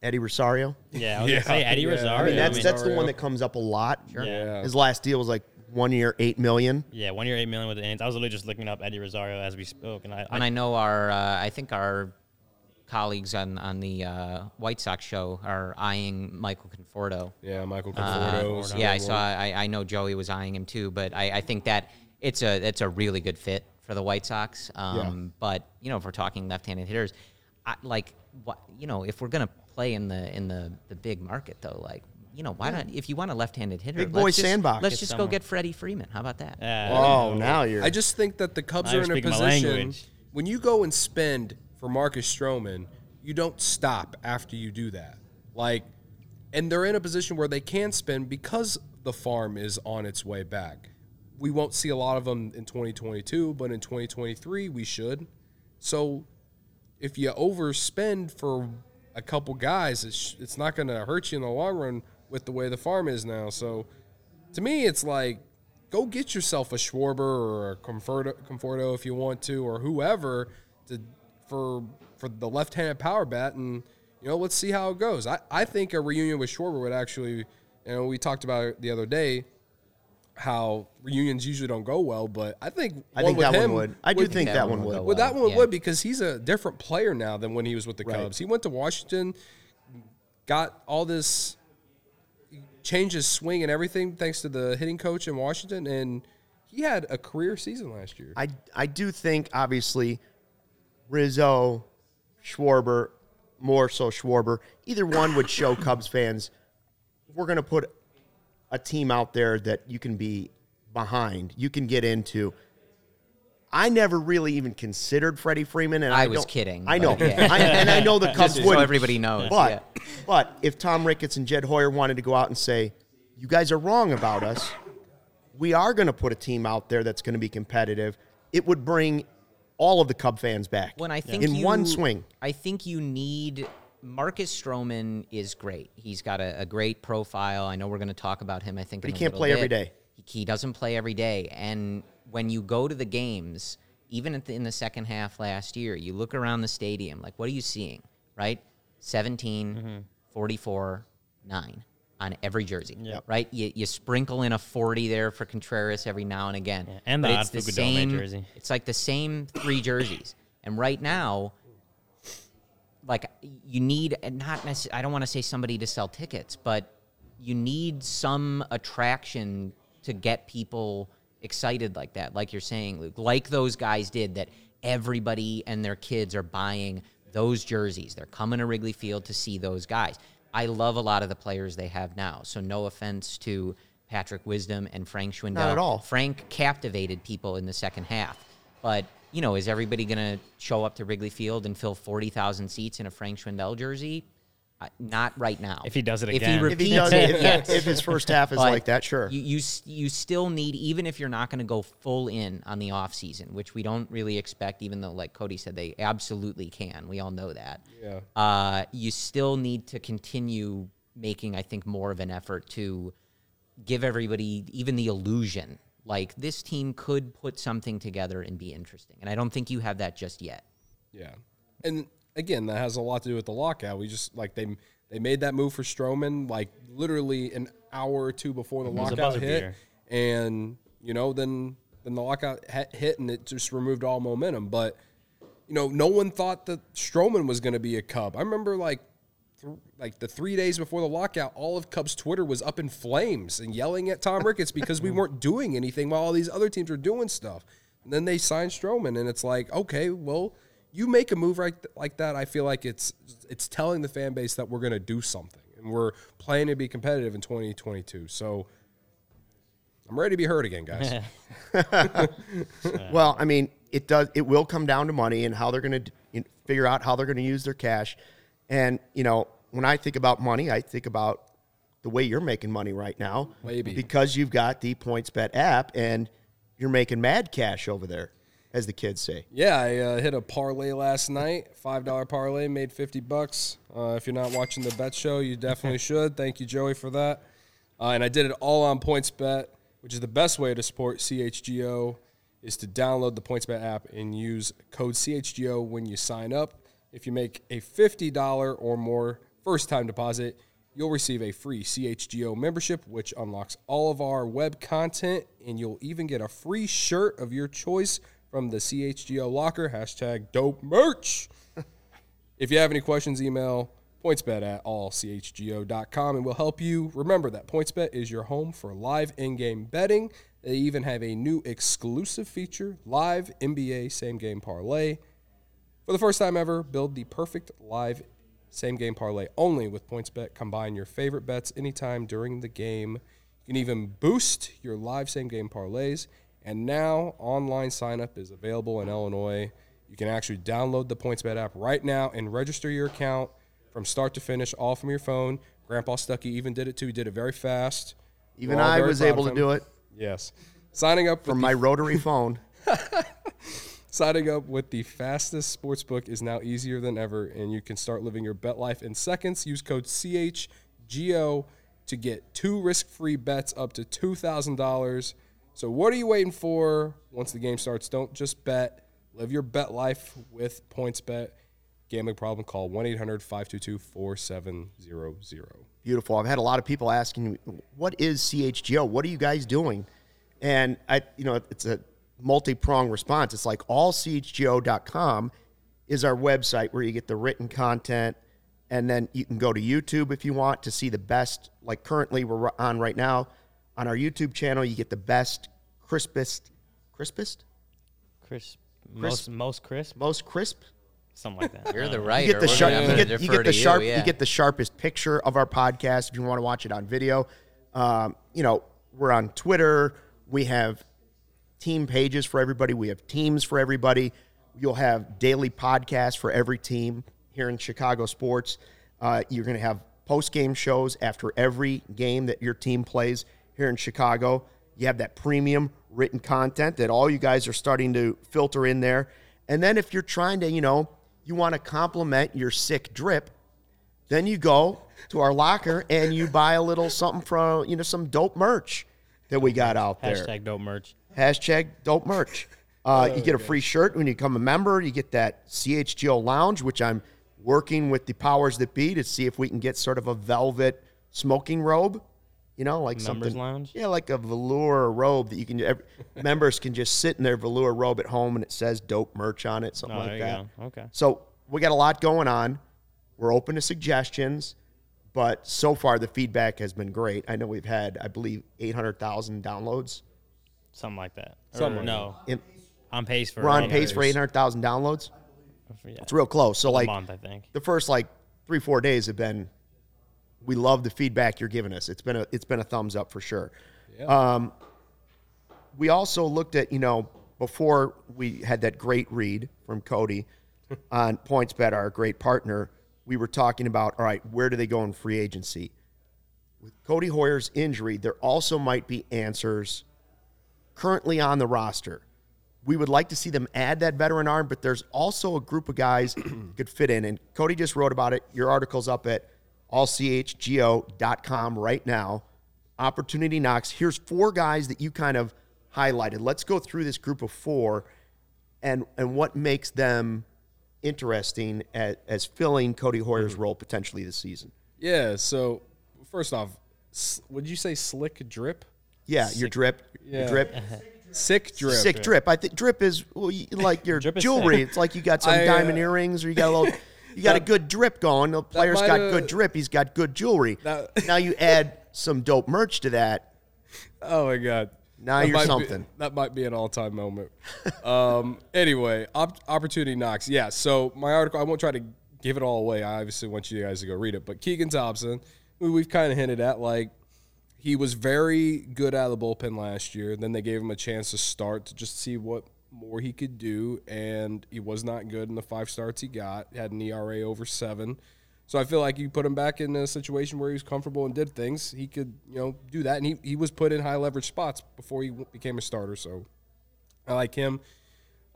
Eddie Rosario. Yeah, I was Yeah, gonna say Eddie yeah. Rosario. I mean, that's I mean, that's the one that comes up a lot. Yeah. His last deal was like one year, eight million. yeah, one year, eight million with the Indians. I was literally just looking up Eddie Rosario as we spoke, and I, And I I know our, uh, I think our colleagues on on the uh, White Sox show are eyeing Michael Conforto. Yeah, Michael Uh, Conforto. is yeah, I saw. I, I know Joey was eyeing him too, but I, I think that it's a it's a really good fit for the White Sox. Um, But you know, if we're talking left-handed hitters, I, like what you know, if we're gonna play in the in the the big market though, like you know, why not? If you want a left-handed hitter, Big boy let's just, sandbox. Let's Get just go get Freddie Freeman. How about that? Yeah. Oh, now you're. I just think that the Cubs are in a position when you go and spend for Marcus Stroman, you don't stop after you do that. Like, and they're in a position where they can spend because the farm is on its way back. We won't see a lot of them in 2022, but in 2023 we should. So, if you overspend for a couple guys, it's it's not going to hurt you in the long run with the way the farm is now. So, to me, it's like go get yourself a Schwarber or a Conforto, Conforto if you want to, or whoever to for for the left-handed power bat, and you know let's see how it goes. I, I think a reunion with Schwarber would actually, you know, we talked about it the other day how reunions usually don't go well, but I think I one think with that one would. I do think that one would. go well, that one yeah. would because he's a different player now than when he was with the Right. Cubs. He went to Washington, got all this, changed his swing and everything thanks to the hitting coach in Washington, and he had a career season last year. I I do think obviously Rizzo, Schwarber, more so Schwarber. Either one would show Cubs fans we're going to put a team out there that you can be behind. You can get into. I never really even considered Freddie Freeman, and I, I was kidding, I know, yeah. I, and I know the Cubs so would. everybody knows, But yeah. but if Tom Ricketts and Jed Hoyer wanted to go out and say, "You guys are wrong about us," we are going to put a team out there that's going to be competitive. It would bring all of the Cub fans back. When I think in you, one swing, I think you need Marcus Stroman is great. He's got a, a great profile. I know we're going to talk about him. I think, But he can't play every bit. day. He, he doesn't play every day, and when you go to the games, even at the, in the second half last year, you look around the stadium. Like, what are you seeing? Right, 17, Mm-hmm. 44, nine on every jersey. Yep. Right, you, you sprinkle in a 40 there for Contreras every now and again. and the it's the same. jersey. It's like the same three jerseys. And right now, like you need not necessarily, I don't want to say somebody to sell tickets, but you need some attraction to get people excited like that, like you're saying, Luke, like those guys did that everybody and their kids are buying those jerseys. They're coming to Wrigley Field to see those guys. I love a lot of the players they have now. So no offense to Patrick Wisdom and Frank Schwindel. Not at all. Frank captivated people in the second half. But, you know, is everybody going to show up to Wrigley Field and fill 40,000 seats in a Frank Schwindel jersey? Uh, not right now. If he does it If again. he If if repeats he does, it, if, yes. if his first half is But like that, sure. You, you you still need even if you're not going to go full in on the off season, which we don't really expect. Even though, like Cody said, they absolutely can. We all know that. Yeah. Uh, you still need to continue making, I think, more of an effort to give everybody even the illusion like this team could put something together and be interesting. And I don't think you have that just yet. Yeah, and again, that has a lot to do with the lockout. We just like they they made that move for Stroman like literally an hour or two before the lockout hit, beater. and you know then then the lockout hit and it just removed all momentum. But you know, no one thought that Stroman was going to be a Cub. I remember like. th- Like the three days before the lockout, all of Cubs Twitter was up in flames and yelling at Tom Ricketts because we weren't doing anything while all these other teams were doing stuff. And then they signed Stroman, and it's like, okay, well, you make a move right like that. I feel like it's it's telling the fan base that we're going to do something, and we're planning to be competitive in 2022. So I'm ready to be heard again, guys. Well, I mean, it does. It will come down to money and how they're going to figure out how they're going to use their cash. And you know, when I think about money, I think about the way you're making money right now, Maybe. because you've got the PointsBet app and you're making mad cash over there, as the kids say. Yeah, I uh, hit a parlay last night. Five dollar parlay, made fifty bucks. Uh, if you're not watching the bet show, you definitely should. Thank you, Joey, for that. Uh, and I did it all on PointsBet, which is the best way to support CHGO. Is to download the PointsBet app and use code CHGO when you sign up. If you make a fifty dollar or more first time deposit, you'll receive a free CHGO membership, which unlocks all of our web content, and you'll even get a free shirt of your choice from the CHGO locker. Hashtag dope merch. if you have any questions, email pointsbet at allchgo.com and we'll help you. Remember that PointsBet is your home for live in game betting. They even have a new exclusive feature live NBA same game parlay. For the first time ever, build the perfect live same game parlay only with PointsBet. Combine your favorite bets anytime during the game. You can even boost your live same game parlays. And now online sign up is available in Illinois. You can actually download the PointsBet app right now and register your account from start to finish, all from your phone. Grandpa Stucky even did it too. He did it very fast. Even We're I was able to do it Yes. Signing up from my the, rotary phone. signing up with the fastest sports book is now easier than ever, and you can start living your bet life in seconds. Use code CHGO to get two risk-free bets up to two thousand dollars. So what are you waiting for? Once the game starts, don't just bet. Live your bet life with PointsBet. Gambling problem? Call 1-800-522-4700. Beautiful. I've had a lot of people asking, me, "What is CHGO? What are you guys doing?" And I, you know, it's a multi-pronged response. It's like allchgo.com is our website where you get the written content, and then you can go to YouTube if you want to see the best. Like currently, we're on right now on our YouTube channel. You get the best, crispest, crispest, Crisp, most most crisp, most crisp something like that. You're the writer. you get the sharp. You get, you get the to sharp. yeah. You get the sharpest picture of our podcast if you want to watch it on video. Um, you know, we're on Twitter. We have team pages for everybody. We have teams for everybody. You'll have daily podcasts for every team here in Chicago sports. Uh, you're going to have post game shows after every game that your team plays here in Chicago. You have that premium written content that all you guys are starting to filter in there. And then if you're trying to, you know, you want to complement your sick drip, then you go to our locker and you buy a little something from, you know, some dope merch that we got out there. Hashtag dope merch. Hashtag dope merch. Uh, you get a free shirt when you become a member. You get that CHGO lounge, which I'm working with the powers that be to see if we can get sort of a velvet smoking robe. You know, like Members something. lounge? Yeah, like a velour robe that you can. Every, members can just sit in their velour robe at home and it says dope merch on it, something Oh, like there you that. go. Okay. So we got a lot going on. We're open to suggestions, but so far the feedback has been great. I know we've had, I believe, 800,000 downloads. Something like that. Something Or no, In, on pace for we're on pace for 800,000 downloads. yeah, It's real close. So, a like, month, I think. the first like three, four days have been, we love the feedback you're giving us. It's been a, it's been a thumbs up for sure. Um, we also looked at, you know, before we had that great read from Cody on PointsBet, our great partner, we were talking about, all right, where do they go in free agency? With Codi Heuer's injury, there also might be answers currently on the roster. We would like to see them add that veteran arm, but there's also a group of guys could fit in. And Cody just wrote about it. Your article's up at allchgo.com right now. Opportunity knocks. Here's four guys that you kind of highlighted. Let's go through this group of four and and what makes them interesting as, as filling Codi Heuer's role potentially this season. Yeah. So first off, would you say slick drip? Yeah, your drip, your Yeah. drip, Sick drip. sick drip. I think drip is well, you- like your Drip jewelry. sick. It's like you got some I, uh, diamond earrings, or you got a little, you got a good drip going. The player's got good drip. He's got good jewelry. that- now you add some dope merch to that. Oh my god. Now That you're might be- something. that might be an all-time moment. um, anyway, op- opportunity knocks. Yeah. So my article, I won't try to give it all away. I obviously want you guys to go read it. But Keegan Thompson, who we've kind of hinted at, like he was very good out of the bullpen last year. Then they gave him a chance to start to just see what more he could do, and he was not good in the five starts he got. Had an ERA over seven. So I feel like you put him back in a situation where he was comfortable and did things, he could, you know, do that. And he, he was put in high leverage spots before he became a starter. So I like him.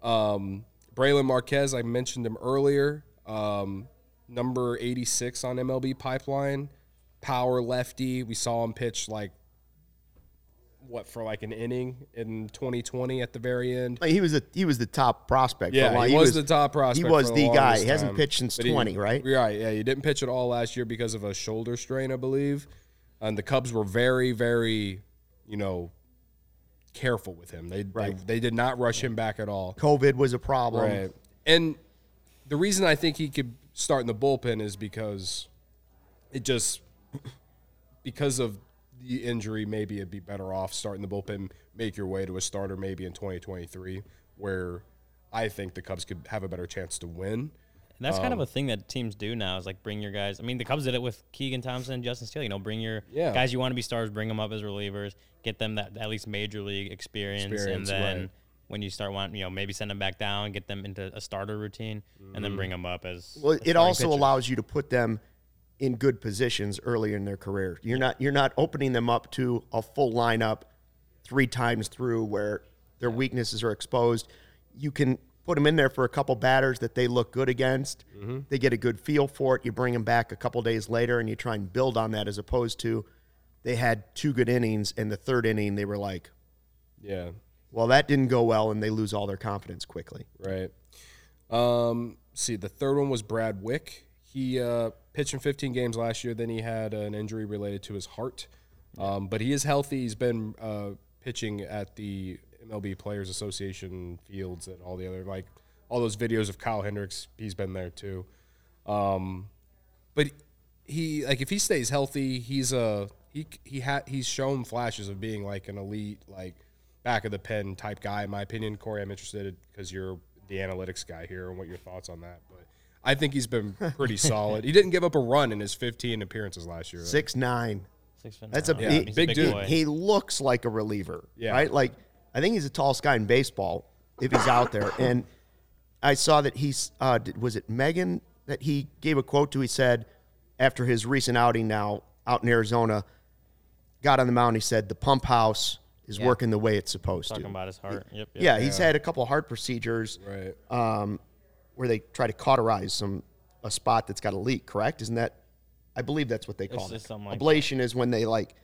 Um, Brailyn Marquez, I mentioned him earlier. Um, number 86 on MLB Pipeline. Power lefty. We saw him pitch like, what, for like an inning in 2020 at the very end. Like, he was the he was the top prospect. a Yeah, while. he, was, the top prospect. He was for the guy. He hasn't pitched since But he- 20, right? Right. Yeah, he didn't pitch at all last year because of a shoulder strain, I believe. And the Cubs were very, very, you know, careful with him. They Right. they, they did not rush him back at all. COVID was a problem. Right. And the reason I think he could start in the bullpen is because it just because of the injury, maybe it'd be better off starting the bullpen, make your way to a starter maybe in 2023, where I think the Cubs could have a better chance to win. And that's kind of a um, thing that teams do now is like bring your guys. I mean, the Cubs did it with Keegan Thompson and Justin Steele. You know, bring your Yeah. guys you want to be stars, bring them up as relievers, get them that at least major league experience, Experience, and then right. when you start wanting, you know, maybe send them back down, get them into a starter routine, and then mm. bring them up as. Well, as it also pitchers. allows you to put them in good positions earlier in their career. You're not you're not opening them up to a full lineup three times through where their weaknesses are exposed. You can put them in there for a couple batters that they look good against. They get a good feel for it. You bring them back a couple days later and you try and build on that as opposed to they had two good innings and the third inning they were like, Yeah, well, that didn't go well and they lose all their confidence quickly. right. Um, see, the third one was Brad Wieck. He uh, pitched in 15 games last year. Then he had an injury related to his heart, um, but he is healthy. He's been uh, pitching at the MLB Players Association fields and all the other like all those videos of Kyle Hendricks. He's been there too. Um, but he like if he stays healthy, he's a he he had he's shown flashes of being like an elite like back of the pen type guy. In my opinion, Corey, I'm interested because you're the analytics guy here and what your thoughts on that. But I think he's been pretty solid. He didn't give up a run in his 15 appearances last year. Six nine. Six foot That's a nine. big, He's big dude. boy. He looks like a reliever, Yeah. right? Like I think he's the tallest guy in baseball if he's out there. And I saw that he's uh, did- was it Megan that he gave a quote to. He said after his recent outing now out in Arizona, got on the mound. He said the pump house is Yeah. working the way it's supposed talking to. about his heart. Yep. yep. yeah, he's had a couple heart procedures Right. um, where they try to cauterize some a spot that's got a leak. Correct? Isn't that? I believe that's what they call it. like Ablation is when they like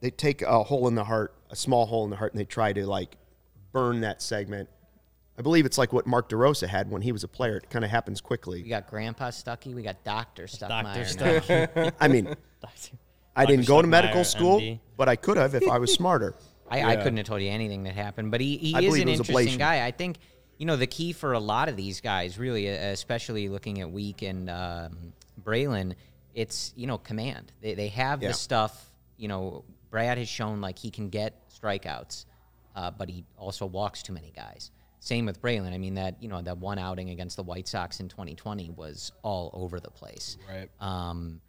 they take a hole in the heart, a small hole in the heart, and they try to like burn that segment. I believe it's like what Mark DeRosa had when he was a player. It kind of happens quickly. We got Grandpa Stuckey. We got Doctor Stuckmeyer. Doctor now. stuff. I mean, I didn't go to medical school, MD. but I could have if I was smarter. I, I couldn't have told you anything that happened, but he, he I is an interesting ablation. guy. I think you know the key for a lot of these guys, really, especially looking at Wieck and um, Brailyn, it's you know command. They they have Yeah. the stuff. You know, Brad has shown like he can get strikeouts, uh, but he also walks too many guys. Same with Brailyn. I mean that you know that one outing against the White Sox in 2020 was all over the place. Right. Um,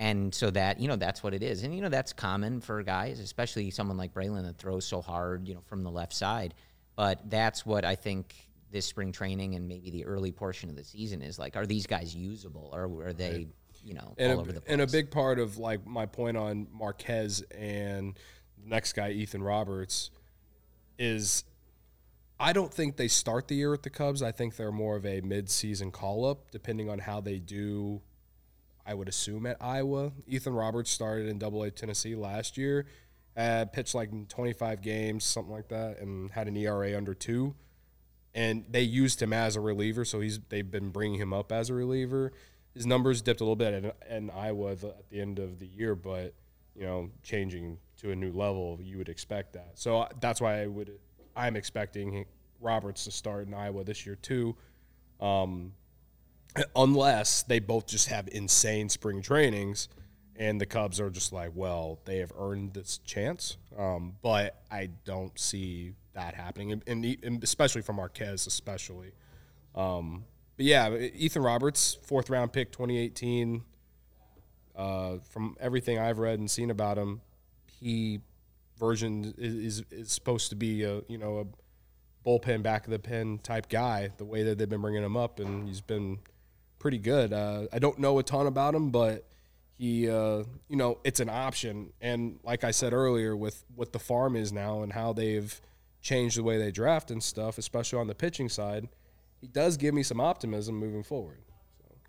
and so that you know that's what it is, and you know that's common for guys, especially someone like Brailyn that throws so hard, you know, from the left side. But that's what I think this spring training and maybe the early portion of the season is like. Are these guys usable, or are they, you know, and all a, over the place? and a big part of like my point on Marquez and the next guy Ethan Roberts is I don't think they start the year with the Cubs. I think they're more of a mid-season call-up depending on how they do I would assume at Iowa. Ethan Roberts started in Double A Tennessee last year, uh, pitched like 25 games, something like that, and had an ERA under two. And they used him as a reliever, so he's they've been bringing him up as a reliever. His numbers dipped a little bit in, in Iowa at the end of the year, but you know, changing to a new level, you would expect that. So uh, that's why I would I'm expecting Roberts to start in Iowa this year too. Um, unless they both just have insane spring trainings and the Cubs are just like, well, they have earned this chance. Um, but I don't see that happening, and, and, and especially from Marquez, especially. Um, but yeah, Ethan Roberts, fourth round pick, 2018. Uh, from everything I've read and seen about him, he version is, is is supposed to be a you know a bullpen back of the pen type guy. The way that they've been bringing him up, and he's been pretty good. Uh, I don't know a ton about him, but he, uh, you know, it's an option. And like I said earlier, with what the farm is now and how they've changed the way they draft and stuff, especially on the pitching side, he does give me some optimism moving forward.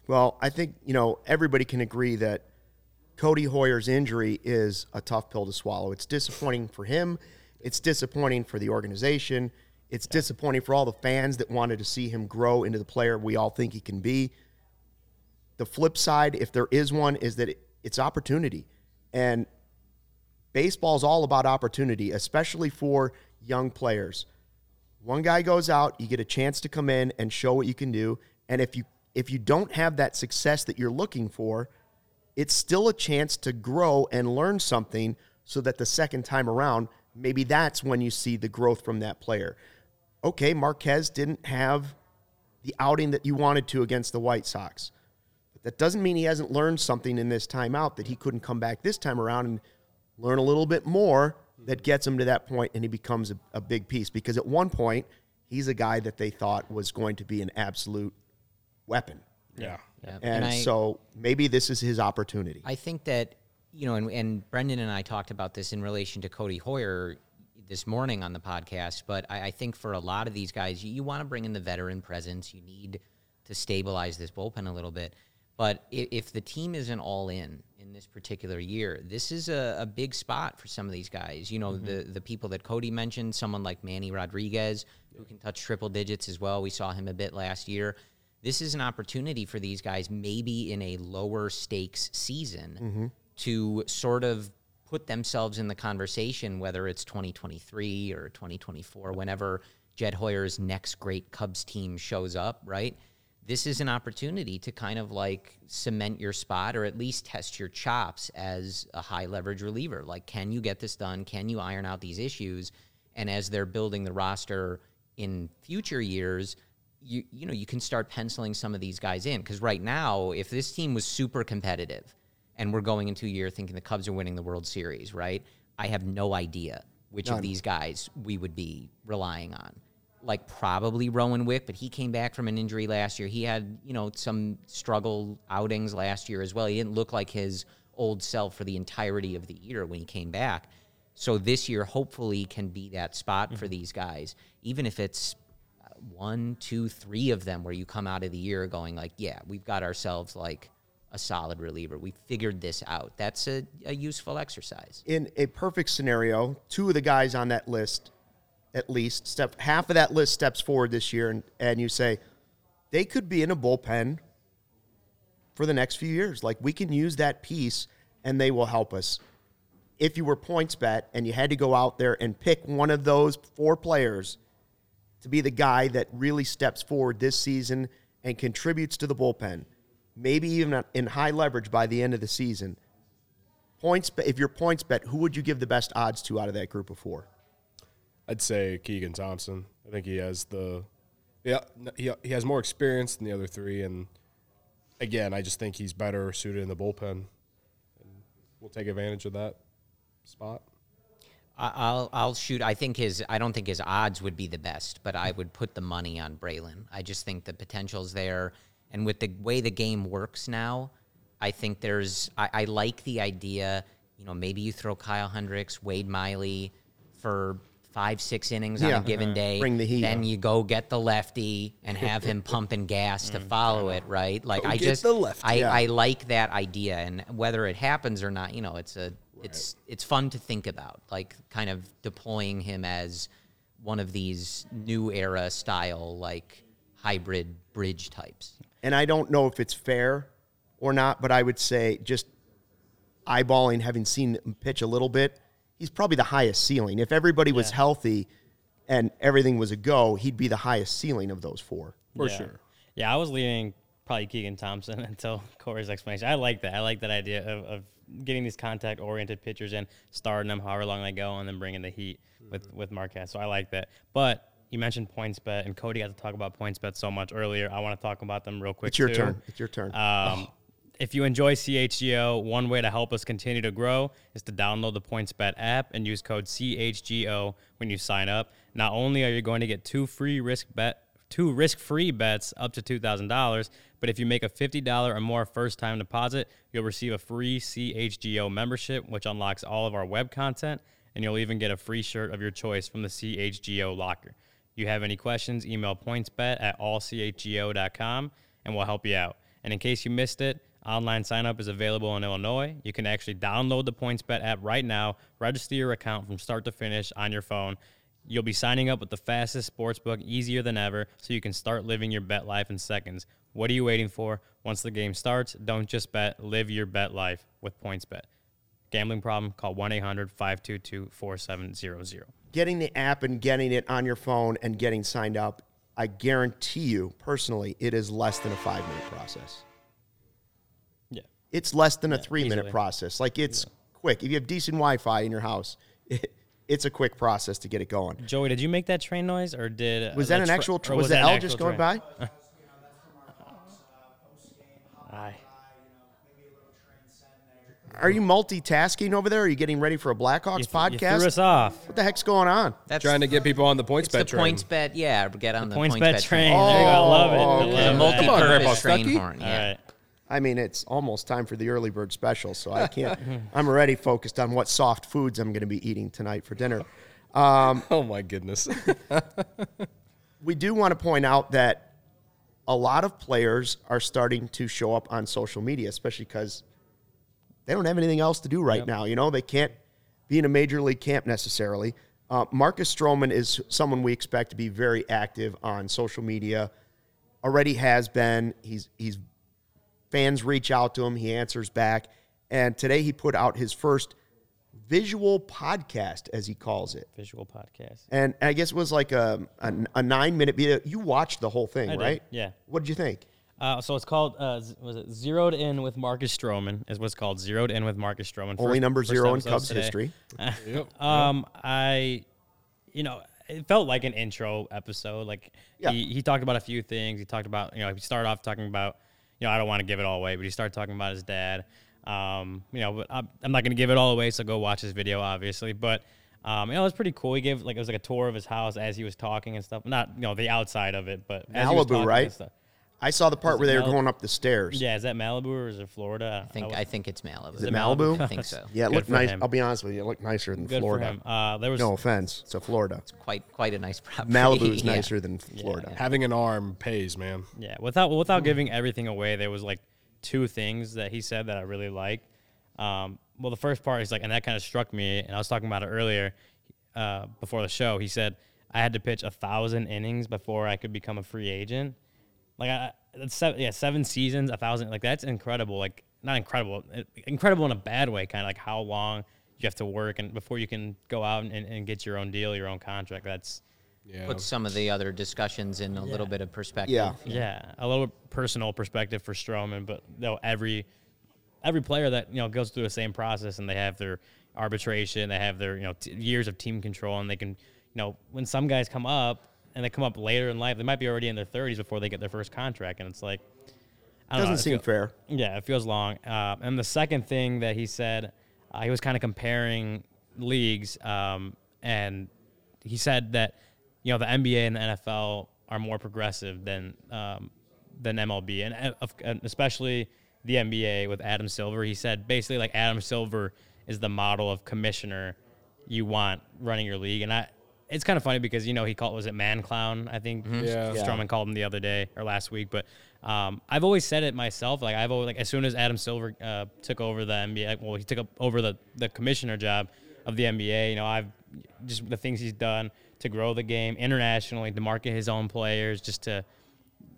Well, I think you know everybody can agree that Codi Heuer's injury is a tough pill to swallow. It's disappointing for him. It's disappointing for the organization. It's disappointing for all the fans that wanted to see him grow into the player we all think he can be. The flip side, if there is one, is that it's opportunity. And baseball's all about opportunity, especially for young players. One guy goes out, you get a chance to come in and show what you can do. And if you if you don't have that success that you're looking for, it's still a chance to grow and learn something so that the second time around, maybe that's when you see the growth from that player. Okay, Marquez didn't have the outing that you wanted to against the White Sox. But that doesn't mean he hasn't learned something in this timeout that he couldn't come back this time around and learn a little bit more that gets him to that point and he becomes a, a big piece. Because at one point, he's a guy that they thought was going to be an absolute weapon. Yeah. Yeah. And, I- so maybe this is his opportunity. I think that you know, and, and Brendan and I talked about this in relation to Codi Heuer this morning on the podcast. But I, I think for a lot of these guys, you, you want to bring in the veteran presence. You need to stabilize this bullpen a little bit. But if, if the team isn't all in in this particular year, this is a, a big spot for some of these guys. You know, mm-hmm. the the people that Cody mentioned, someone like Manny Rodriguez, who can touch triple digits as well. We saw him a bit last year this is an opportunity for these guys, maybe in a lower stakes season, mm-hmm. to sort of put themselves in the conversation, whether it's 2023 or 2024, whenever Jed Hoyer's next great Cubs team shows up, right? This is an opportunity to kind of like cement your spot or at least test your chops as a high leverage reliever. Like, can you get this done? Can you iron out these issues? And as they're building the roster in future years, you you know you can start penciling some of these guys in because right now, if this team was super competitive and we're going into a year thinking the Cubs are winning the World Series, right? I have no idea which of these guys we would be relying on. Like probably Rowan Wick, but he came back from an injury last year. He had you know some struggle outings last year as well. He didn't look like his old self for the entirety of the year when he came back. So this year, hopefully, can be that spot for these guys, even if it's uh, one, two, three of them where you come out of the year going like, yeah, we've got ourselves like a solid reliever. We figured this out. That's a, a useful exercise. in a perfect scenario, two of the guys on that list, at least, step half of that list steps forward this year, and, and you say they could be in a bullpen for the next few years. Like we can use that piece, and they will help us. If you were points bet and you had to go out there and pick one of those four players to be the guy that really steps forward this season and contributes to the bullpen, maybe even in high leverage by the end of the season. Points, if you're points bet, who would you give the best odds to out of that group of four? I'd say Keegan Thompson. I think he has the yeah he, he has more experience than the other three, and again, I just think he's better suited in the bullpen. And we'll take advantage of that spot. I'll I'll shoot. I think his I don't think his odds would be the best, but I would put the money on Brailyn. I just think the potential's there, and with the way the game works now, I think there's. I, I like the idea. You know, maybe you throw Kyle Hendricks, Wade Miley for five six innings on a given uh-huh. day. Bring the heat. Then you go get the lefty and have him pumping gas to mm, follow it. Right? Like Go I get just the lefty. I, Yeah. I like that idea, and whether it happens or not, you know, it's a it's it's fun to think about, like kind of deploying him as one of these new era style like hybrid bridge types. And I don't know if it's fair or not, but I would say just eyeballing, having seen him pitch a little bit, he's probably the highest ceiling. If everybody was healthy and everything was a go, he'd be the highest ceiling of those four. For yeah. sure. Yeah, I was leaning probably Keegan Thompson until Corey's explanation. I like that. I like that idea of, of getting these contact oriented pitchers in, starting them however long they go, and then bringing the heat with with Marquez. So I like that. But you mentioned points bet, and Cody got to talk about points bet so much earlier. I want to talk about them real quick. It's your too. turn. It's your turn. Um, If you enjoy CHGO, one way to help us continue to grow is to download the PointsBet app and use code CHGO when you sign up. Not only are you going to get two free risk bet two risk-free bets up to $2,000, but if you make a $50 or more first-time deposit, you'll receive a free CHGO membership which unlocks all of our web content and you'll even get a free shirt of your choice from the CHGO locker. You have any questions, email pointsbet at allchgo.com and we'll help you out. And in case you missed it, online sign up is available in Illinois. You can actually download the PointsBet app right now, register your account from start to finish on your phone. You'll be signing up with the fastest sportsbook easier than ever so you can start living your bet life in seconds. What are you waiting for? Once the game starts, don't just bet, live your bet life with PointsBet. Gambling problem? Call 1 800 522 4700. getting the app and getting it on your phone and getting signed up, I guarantee you personally, it is less than a five minute process it's less than a three easily. minute process. Like it's yeah. quick. If you have decent Wi Fi in your house, it, it's a quick process to get it going. Joey, did you make that train noise or did uh, was that, an actual? train? was, was the L just train? going by? Aye. Are you multitasking over there? Are you getting ready for a Blackhawks you th- podcast? You threw us off. What the heck's going on? That's trying to get people on the points bet the train. Points bet, yeah, get on the, the points, points bet, bet train. train. Oh, there you go. I love it. Oh, okay. Multi-purpose train horn. Yeah. All right. I mean, it's almost time for the early bird special, so I can't. I'm already focused on what soft foods I'm going to be eating tonight for dinner. Oh my goodness. We do want to point out that a lot of players are starting to show up on social media, especially because they don't have anything else to do right now. You know, they can't be in a major league camp necessarily. Uh, Marcus Stroman is someone we expect to be very active on social media. Already has been. He's he's fans reach out to him. He answers back, and today he put out his first visual podcast, as he calls it. Visual podcast. And I guess it was like a, a, a nine minute video. You watched the whole thing, I did, right? yeah. What did you think? Uh, so it's called uh, was it zeroed in with Marcus Stroman is what's called zeroed in with Marcus Stroman. Only First- number zero in episodes Cubs today. history. Um, I, you know, it felt like an intro episode. Like Yeah. he, he talked about a few things. He talked about you know he started off talking about you know I don't want to give it all away, but he started talking about his dad. Um, you know, but I'm, I'm not going to give it all away, so go watch his video, obviously. But um, you know, it was pretty cool. He gave like it was like a tour of his house as he was talking and stuff. Not you know the outside of it, but as he was Malibu, right? Stuff. I saw the part Was where it they were going up the stairs. Yeah, is that Malibu or is it Florida? I think I think it's Malibu. Is it Malibu? I think so. Yeah, it Good looked for nice. him. I'll be honest with you, it looked nicer than good Florida. for him. Uh, there was No offense to Florida. It's quite quite a nice property. Malibu's Yeah. nicer than Florida. Having an arm pays, man. Yeah, without without giving everything away, there was like two things that he said that I really liked. Um, well, the first part is like, and that kind of struck me, and I was talking about it earlier uh, before the show. He said I had to pitch a thousand innings before I could become a free agent. Like, I, that's seven, yeah, seven seasons, a thousand. Like that's incredible. Like not incredible, uh, incredible in a bad way. Kind of like how long you have to work and before you can go out and, and get your own deal, your own contract. That's Yeah. Put some of the other discussions in a little bit of perspective. Yeah. yeah, a little personal perspective for Stroman, but though every every player that you know goes through the same process and they have their arbitration, they have their you know t- years of team control, and they can you know when some guys come up and they come up later in life, they might be already in their 30s before they get their first contract, and it's like I don't Doesn't know, it seem feel- fair. yeah, it feels long. Uh, and the second thing that he said, uh, he was kind of comparing leagues, um, and he said that you know the NBA and the NFL are more progressive than um, than MLB, and, and especially the NBA with Adam Silver. He said basically like Adam Silver is the model of commissioner you want running your league, and I. It's kind of funny because you know he called was it man clown I think Yeah. Yeah. Stroman called him the other day or last week, but um, I've always said it myself. Like I've always like as soon as Adam Silver uh, took over the NBA, well, he took up over the the commissioner job of the NBA. You know, I've just the things he's done to grow the game internationally, to market his own players, just to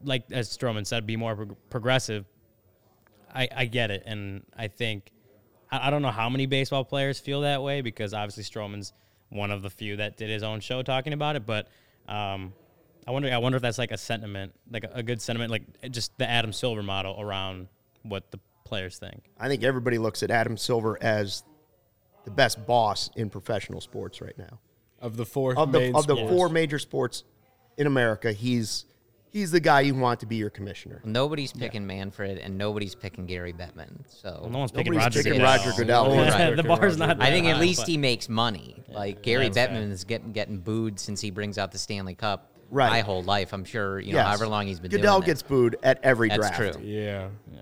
like as Stroman said, be more prog- progressive. I, I get it, and I think I, I don't know how many baseball players feel that way because obviously Stroman's one of the few that did his own show talking about it. But um, I wonder I wonder if that's like a sentiment, like a, a good sentiment, like just the Adam Silver model around what the players think. I think everybody looks at Adam Silver as the best boss in professional sports right now. Of the four Of the main of the sports. four major sports in America, he's he's the guy you want to be your commissioner. Nobody's picking Manfred and nobody's picking Gary Bettman. So Well, no one's picking Nobody's Roger picking Goodell. Roger Goodell. No one's- Right. the bar's not. I think that at least he makes money. Like Gary that's fair. Bettman is getting getting booed since he brings out the Stanley Cup. Right. My whole life, I'm sure. You know, Yes. however long he's been Goodell doing that. Goodell gets booed at every That's draft. true. Yeah. Yeah.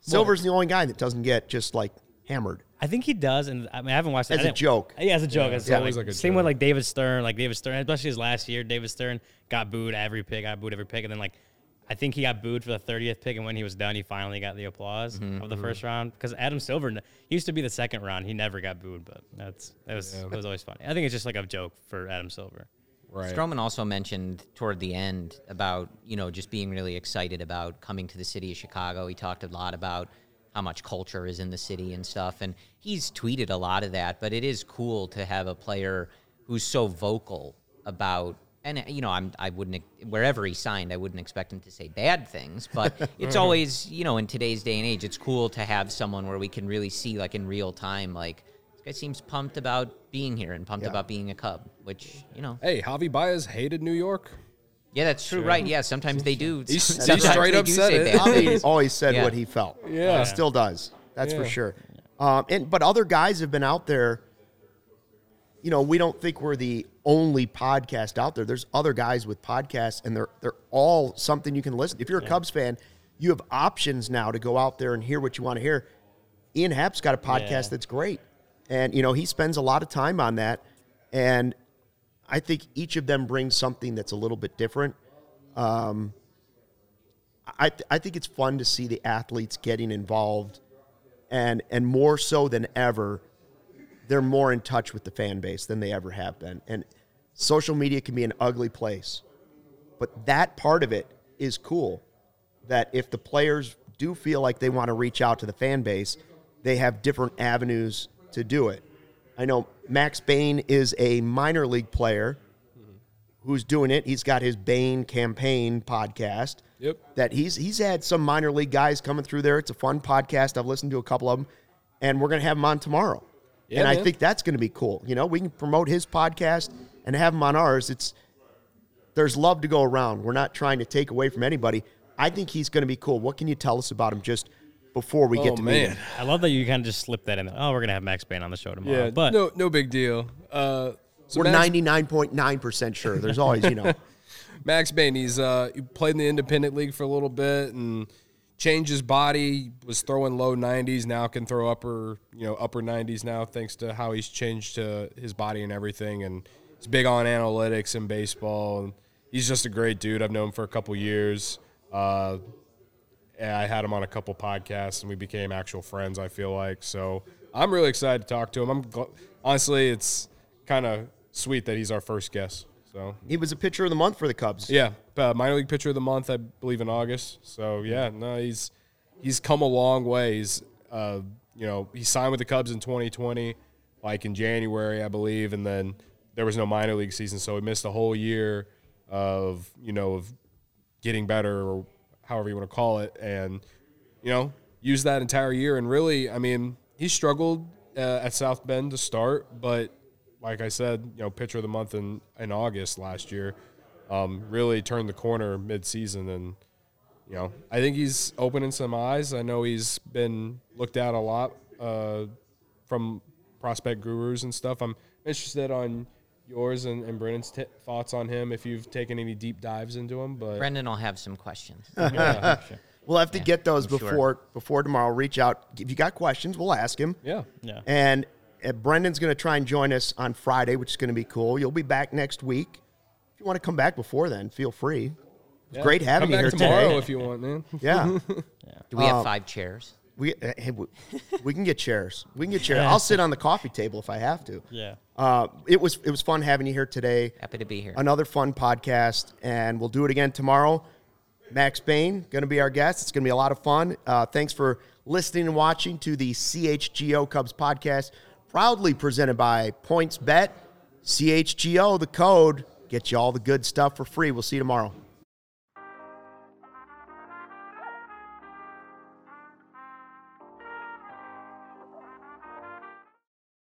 Silver's the only guy that doesn't get just like hammered. I think he does, and I mean I haven't watched it As I a didn't- joke. Yeah, as a joke. It's Yeah. like, Always like a same with like David Stern. Like David Stern, especially his last year, David Stern got booed every pick. Got booed every pick, and then like I think he got booed for the 30th pick, and when he was done, he finally got the applause Mm-hmm, of the first round. Because Adam Silver, he used to be the second round. He never got booed, but that's that was that was always funny. I think it's just like a joke for Adam Silver. Right. Stroman also mentioned toward the end about you know just being really excited about coming to the city of Chicago. He talked a lot about how much culture is in the city and stuff, and he's tweeted a lot of that. But it is cool to have a player who's so vocal about. And you know, I'm I wouldn't wherever he signed, I wouldn't expect him to say bad things. But it's always you know in today's day and age, it's cool to have someone where we can really see like in real time, like this guy seems pumped about being here and pumped Yeah. about being a Cub, which you know Hey, Javy Baez hated New York. Yeah, that's true. Right? Yeah, sometimes they do. He's- he sometimes straight up said say it. bad always said Yeah. what he felt. Yeah. He still does. That's for sure. Um, and but other guys have been out there. You know, we don't think we're the only podcast out there. There's other guys with podcasts, and they're they're all something you can listen. If you're a Cubs fan, you have options now to go out there and hear what you want to hear. Ian Happ's got a podcast Yeah. that's great, and you know he spends a lot of time on that, and I think each of them brings something that's a little bit different. Um, I I think it's fun to see the athletes getting involved, and and more so than ever, they're more in touch with the fan base than they ever have been. And social media can be an ugly place, but that part of it is cool. That if the players do feel like they want to reach out to the fan base, they have different avenues to do it. I know Max Bain is a minor league player who's doing it. He's got his Bain campaign podcast. Yep. That he's he's had some minor league guys coming through there. It's a fun podcast. I've listened to a couple of them, and we're gonna have him on tomorrow. Yeah, and I think that's gonna be cool. You know, we can promote his podcast and have him on ours. It's there's love to go around. We're not trying to take away from anybody. I think he's gonna be cool. What can you tell us about him just before we Oh, get to meet man. him? I love that you kind of just slip that in. There. Oh, we're gonna have Max Bain on the show tomorrow. Yeah, but no, no big deal. Uh, so We're ninety nine point nine percent sure. There's always you know. Max Bain, he's uh, he played in the independent league for a little bit and changed his body. Was throwing low 90s, now can throw upper, you know, upper 90s now, thanks to how he's changed to his body and everything. And he's big on analytics and baseball. And he's just a great dude. I've known him for a couple years. Uh, and I had him on a couple podcasts, and we became actual friends. I feel like so. I'm really excited to talk to him. I'm gl- honestly, it's kind of sweet that he's our first guest. So He was a pitcher of the month for the Cubs. yeah, uh, minor league pitcher of the month, I believe in August. So yeah, no, he's he's come a long way. He's uh, you know he signed with the Cubs in 2020, like in January, I believe, and then there was no minor league season, so he missed a whole year of you know of getting better or however you want to call it, and you know use that entire year. And really, I mean, he struggled uh, at South Bend to start, but like I said, you know, pitcher of the month in, in August last year, um, really turned the corner mid-season, and you know, I think he's opening some eyes. I know he's been looked at a lot uh, from prospect gurus and stuff. I'm interested on yours and, and Brendan's t- thoughts on him if you've taken any deep dives into him. But Brendan will have some questions. yeah, We'll have to get those I'm sure. before before tomorrow. Reach out if you got questions. We'll ask him. yeah, yeah. And uh, Brendan's going to try and join us on Friday, which is going to be cool. You'll be back next week. If you want to come back before then, feel free. It's great having Come you back here tomorrow today. if you want, man. Yeah, Do we have Um, five chairs? We uh, hey, we, we can get chairs. We can get chairs. I'll sit on the coffee table if I have to. Yeah. Uh, it was it was fun having you here today. Happy to be here. Another fun podcast, and we'll do it again tomorrow. Max Bain going to be our guest. It's going to be a lot of fun. Uh, thanks for listening and watching to the CHGO Cubs podcast, proudly presented by PointsBet. CHGO, the code, gets you all the good stuff for free. We'll see you tomorrow.